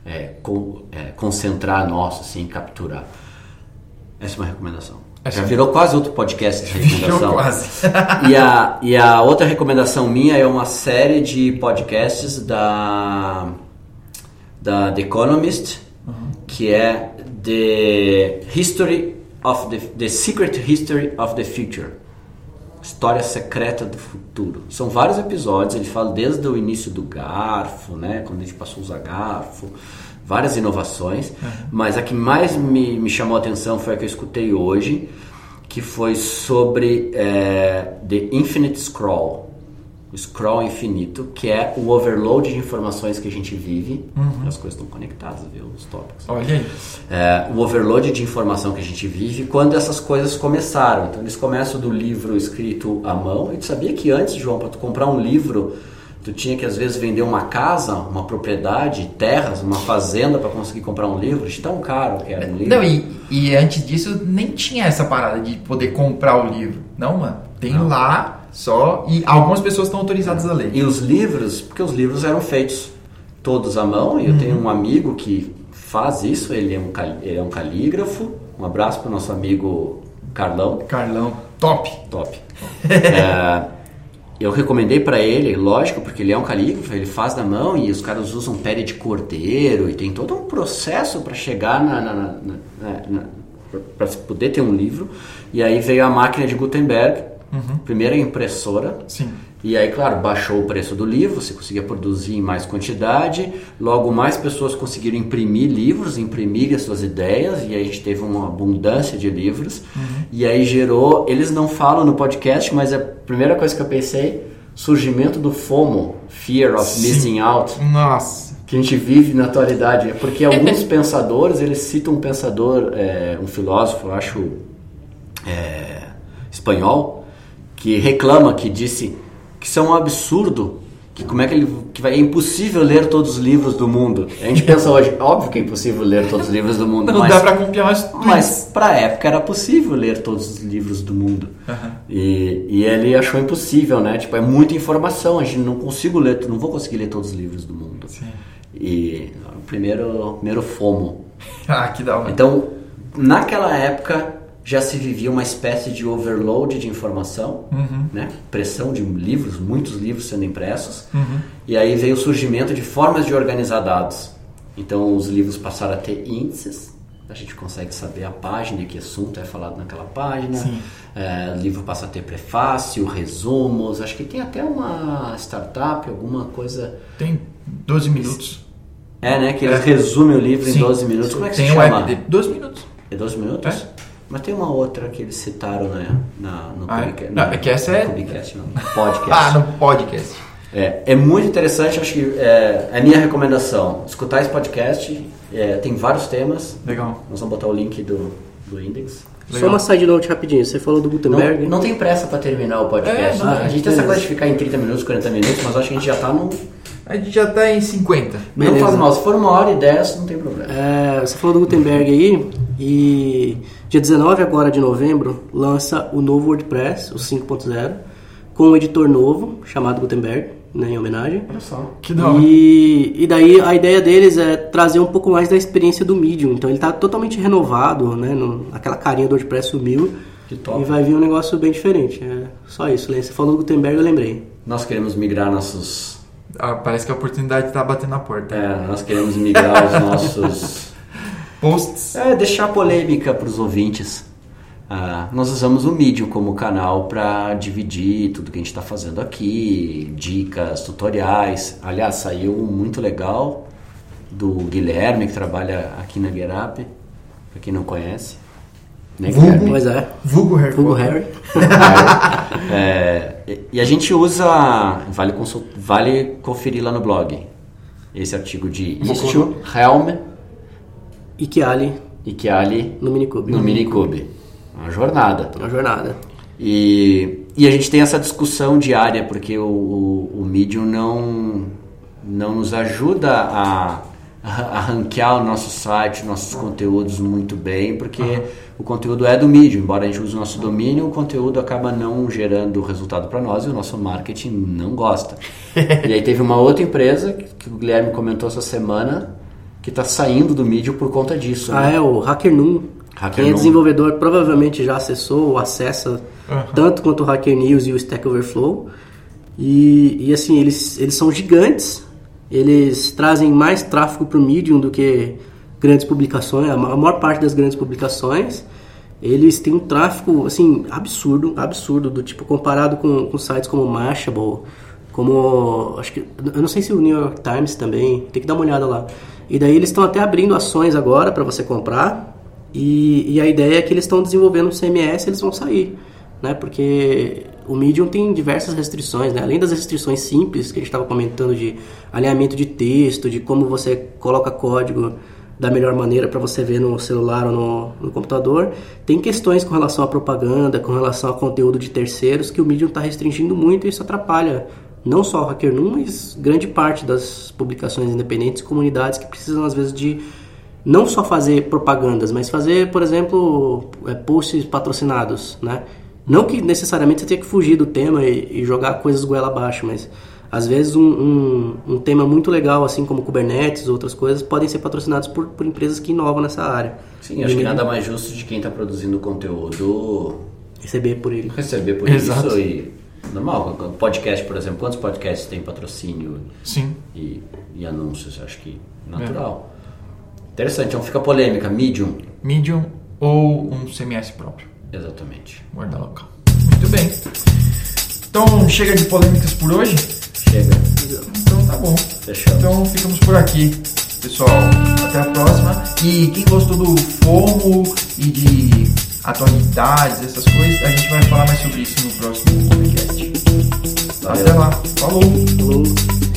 [SPEAKER 1] é, con- é, concentrar nosso, assim, capturar. Essa é uma recomendação. Já virou quase outro podcast de recomendação.
[SPEAKER 2] quase.
[SPEAKER 1] e, a, e a outra recomendação minha é uma série de podcasts da, da The Economist, que é The History of the, the Secret History of the Future. História secreta do futuro. São vários episódios, ele fala desde o início do garfo, né, quando a gente passou a usar garfo, várias inovações, mas a que mais me, me chamou a atenção foi a que eu escutei hoje, que foi sobre é, The Infinite Scroll, o scroll infinito, que é o overload de informações que a gente vive. As coisas estão conectadas, viu? Os tópicos.
[SPEAKER 2] Olha aí.
[SPEAKER 1] É, o overload de informação que a gente vive quando essas coisas começaram. Então eles começam do livro escrito à mão. E tu sabia que antes, João, para tu comprar um livro, tu tinha que às vezes vender uma casa, uma propriedade, terras, uma fazenda para conseguir comprar um livro? De tão caro que era um livro.
[SPEAKER 2] Não, e, e antes disso nem tinha essa parada de poder comprar o livro. Não, mano. Tem
[SPEAKER 1] Não.
[SPEAKER 2] lá só. E algumas pessoas estão autorizadas a ler.
[SPEAKER 1] E os livros, porque os livros eram feitos todos à mão, e eu tenho um amigo que faz isso, ele é um, ele é um calígrafo. Um abraço para o nosso amigo Carlão.
[SPEAKER 2] Carlão, top.
[SPEAKER 1] Top. É, eu recomendei para ele, lógico, porque ele é um calígrafo, ele faz na mão e os caras usam pele de cordeiro e tem todo um processo para chegar na, na, na, para poder ter um livro. E aí veio a máquina de Gutenberg, primeira impressora.
[SPEAKER 2] Sim.
[SPEAKER 1] E aí, claro, baixou o preço do livro, você conseguia produzir em mais quantidade, logo mais pessoas conseguiram imprimir livros, imprimir as suas ideias, e aí a gente teve uma abundância de livros. E aí gerou, eles não falam no podcast, mas a primeira coisa que eu pensei, surgimento do FOMO, Fear of
[SPEAKER 2] Sim.
[SPEAKER 1] Missing Out,
[SPEAKER 2] Nossa.
[SPEAKER 1] que a gente vive na atualidade. É Porque alguns pensadores, eles citam um pensador, é, um filósofo, eu acho, é, espanhol, que reclama, que disse que isso é um absurdo, que como é que ele que vai, é impossível ler todos os livros do mundo. A gente pensa hoje, óbvio que é impossível ler todos os livros do mundo,
[SPEAKER 2] Não
[SPEAKER 1] mas
[SPEAKER 2] dá pra copiar
[SPEAKER 1] mas para a época era possível ler todos os livros do mundo.
[SPEAKER 2] Aham.
[SPEAKER 1] E, e ele achou impossível, né? Tipo, é muita informação, a gente não consigo ler, não vou conseguir ler todos os livros do mundo.
[SPEAKER 2] Sim.
[SPEAKER 1] E o primeiro, primeiro FOMO.
[SPEAKER 2] Ah, que da hora.
[SPEAKER 1] Então, naquela época já se vivia uma espécie de overload de informação,
[SPEAKER 2] Uhum.
[SPEAKER 1] né? Pressão de livros, muitos livros sendo impressos.
[SPEAKER 2] Uhum.
[SPEAKER 1] E aí veio o surgimento de formas de organizar dados. Então, os livros passaram a ter índices. a gente consegue saber a página, que assunto é falado naquela página. É, o livro passa a ter prefácio, resumos. Acho que tem até uma startup, alguma coisa.
[SPEAKER 2] Tem 12 minutos.
[SPEAKER 1] É, né? Que
[SPEAKER 2] É.
[SPEAKER 1] eles resumem o livro em
[SPEAKER 2] Sim.
[SPEAKER 1] 12 minutos. Como é que
[SPEAKER 2] Tem
[SPEAKER 1] se
[SPEAKER 2] um
[SPEAKER 1] chama?
[SPEAKER 2] app de 12 minutos.
[SPEAKER 1] É 12 minutos?
[SPEAKER 2] É.
[SPEAKER 1] Mas tem uma outra que eles citaram né, na, no
[SPEAKER 2] Ah, é?
[SPEAKER 1] podcast.
[SPEAKER 2] Não, é que essa é-
[SPEAKER 1] Podcast, não. Podcast.
[SPEAKER 2] Ah, no podcast.
[SPEAKER 1] É, é muito interessante, acho que é, é a minha recomendação. Escutar esse podcast, é, tem vários temas.
[SPEAKER 2] Legal.
[SPEAKER 1] Nós vamos botar o link do, do Index.
[SPEAKER 3] Só uma side note rapidinho. Você falou do Gutenberg.
[SPEAKER 1] Não, não tem pressa para terminar o podcast.
[SPEAKER 2] É, não,
[SPEAKER 1] né? a gente tem essa coisa de ficar em 30 minutos, 40 minutos, mas acho que a gente já tá no.
[SPEAKER 2] A gente já tá em 50.
[SPEAKER 1] Não
[SPEAKER 3] Beleza.
[SPEAKER 1] faz mal, se for uma hora e 10, não tem problema.
[SPEAKER 3] É, você falou do Gutenberg aí, e dia 19 agora de novembro lança o novo WordPress, o 5.0, com um editor novo chamado Gutenberg, né, em homenagem.
[SPEAKER 1] Olha só.
[SPEAKER 2] Que da hora.
[SPEAKER 3] E, e daí a ideia deles é trazer um pouco mais da experiência do Medium. Então ele está totalmente renovado, né? no- aquela carinha do WordPress sumiu.
[SPEAKER 1] Que top.
[SPEAKER 3] E vai vir um negócio bem diferente. É só isso, Len. Você falou do Gutenberg, eu lembrei.
[SPEAKER 1] Nós queremos migrar nossos.
[SPEAKER 2] Ah, parece que a oportunidade tá batendo na porta.
[SPEAKER 1] É, nós queremos migrar os nossos.
[SPEAKER 2] Posts.
[SPEAKER 1] É, deixar polêmica para os ouvintes. Ah, nós usamos o Medium como canal para dividir tudo que a gente está fazendo aqui, dicas, tutoriais. Aliás, saiu um muito legal do Guilherme, que trabalha aqui na GetUp, para quem não conhece. Né,
[SPEAKER 2] Vulgo.
[SPEAKER 1] Guilherme?
[SPEAKER 3] Pois é.
[SPEAKER 2] Vulgo Harry
[SPEAKER 3] Google
[SPEAKER 2] Potter.
[SPEAKER 3] Harry.
[SPEAKER 1] É, e- e a gente usa, vale, consul- vale conferir lá no blog, esse artigo de Istio, Helm
[SPEAKER 3] E Kiali
[SPEAKER 1] e Kiali
[SPEAKER 3] no Minicube.
[SPEAKER 1] no Minicube. Uma jornada.
[SPEAKER 3] Uma jornada.
[SPEAKER 1] E, e a gente tem essa discussão diária, porque o, o, o Medium não, não nos ajuda a, a ranquear o nosso site, nossos conteúdos muito bem, porque o conteúdo é do Medium. Embora a gente use o nosso domínio, o conteúdo acaba não gerando resultado para nós e o nosso marketing não gosta. e aí teve uma outra empresa, que, que o Guilherme comentou essa semana, que está saindo do Medium por conta disso.
[SPEAKER 3] Ah,
[SPEAKER 1] né?
[SPEAKER 3] é o Hacker Noon.
[SPEAKER 1] Hacker
[SPEAKER 3] Quem é desenvolvedor provavelmente já acessou ou acessa
[SPEAKER 2] Aham.
[SPEAKER 3] tanto quanto o Hacker News e o Stack Overflow. E, e assim, eles, eles são gigantes. Eles trazem mais tráfego para o Medium do que grandes publicações, a maior parte das grandes publicações. Eles têm um tráfego assim absurdo, absurdo do tipo comparado com, com sites como Mashable, como acho que eu não sei se o New York Times também, tem que dar uma olhada lá. E daí eles estão até abrindo ações agora para você comprar. E, e a ideia é que eles estão desenvolvendo um CMS, eles vão sair, né? Porque o Medium tem diversas restrições, né? Além das restrições simples que a gente estava comentando de alinhamento de texto, de como você coloca código da melhor maneira para você ver no celular ou no, no computador. Tem questões com relação à propaganda, com relação a conteúdo de terceiros que o Medium está restringindo muito e isso atrapalha não só o Hacker Noon, mas grande parte das publicações independentes, comunidades que precisam às vezes de não só fazer propagandas, mas fazer, por exemplo, é, posts patrocinados, né? Não que necessariamente você tenha que fugir do tema e, e jogar coisas goela abaixo, mas às vezes um, um, um tema muito legal, assim como Kubernetes ou outras coisas, podem ser patrocinados por, por empresas que inovam nessa área.
[SPEAKER 1] Sim, acho que nada mais justo de quem está produzindo conteúdo
[SPEAKER 3] Receber por ele.
[SPEAKER 1] receber por
[SPEAKER 2] Exato.
[SPEAKER 1] isso e normal podcast por exemplo quantos podcasts tem patrocínio
[SPEAKER 2] Sim.
[SPEAKER 1] e, e anúncios acho que natural interessante então fica polêmica medium
[SPEAKER 2] Medium ou um CMS próprio.
[SPEAKER 1] exatamente
[SPEAKER 2] Guarda local. Muito bem. Então, chega de polêmicas por hoje?
[SPEAKER 1] chega
[SPEAKER 2] Então tá bom.
[SPEAKER 1] fechamos
[SPEAKER 2] Então ficamos por aqui, pessoal. Até a próxima. E quem gostou do FOMO e de atualidades, essas coisas, a gente vai falar mais sobre isso no próximo podcast.
[SPEAKER 1] Valeu.
[SPEAKER 2] Até lá. Falou!
[SPEAKER 3] Falou.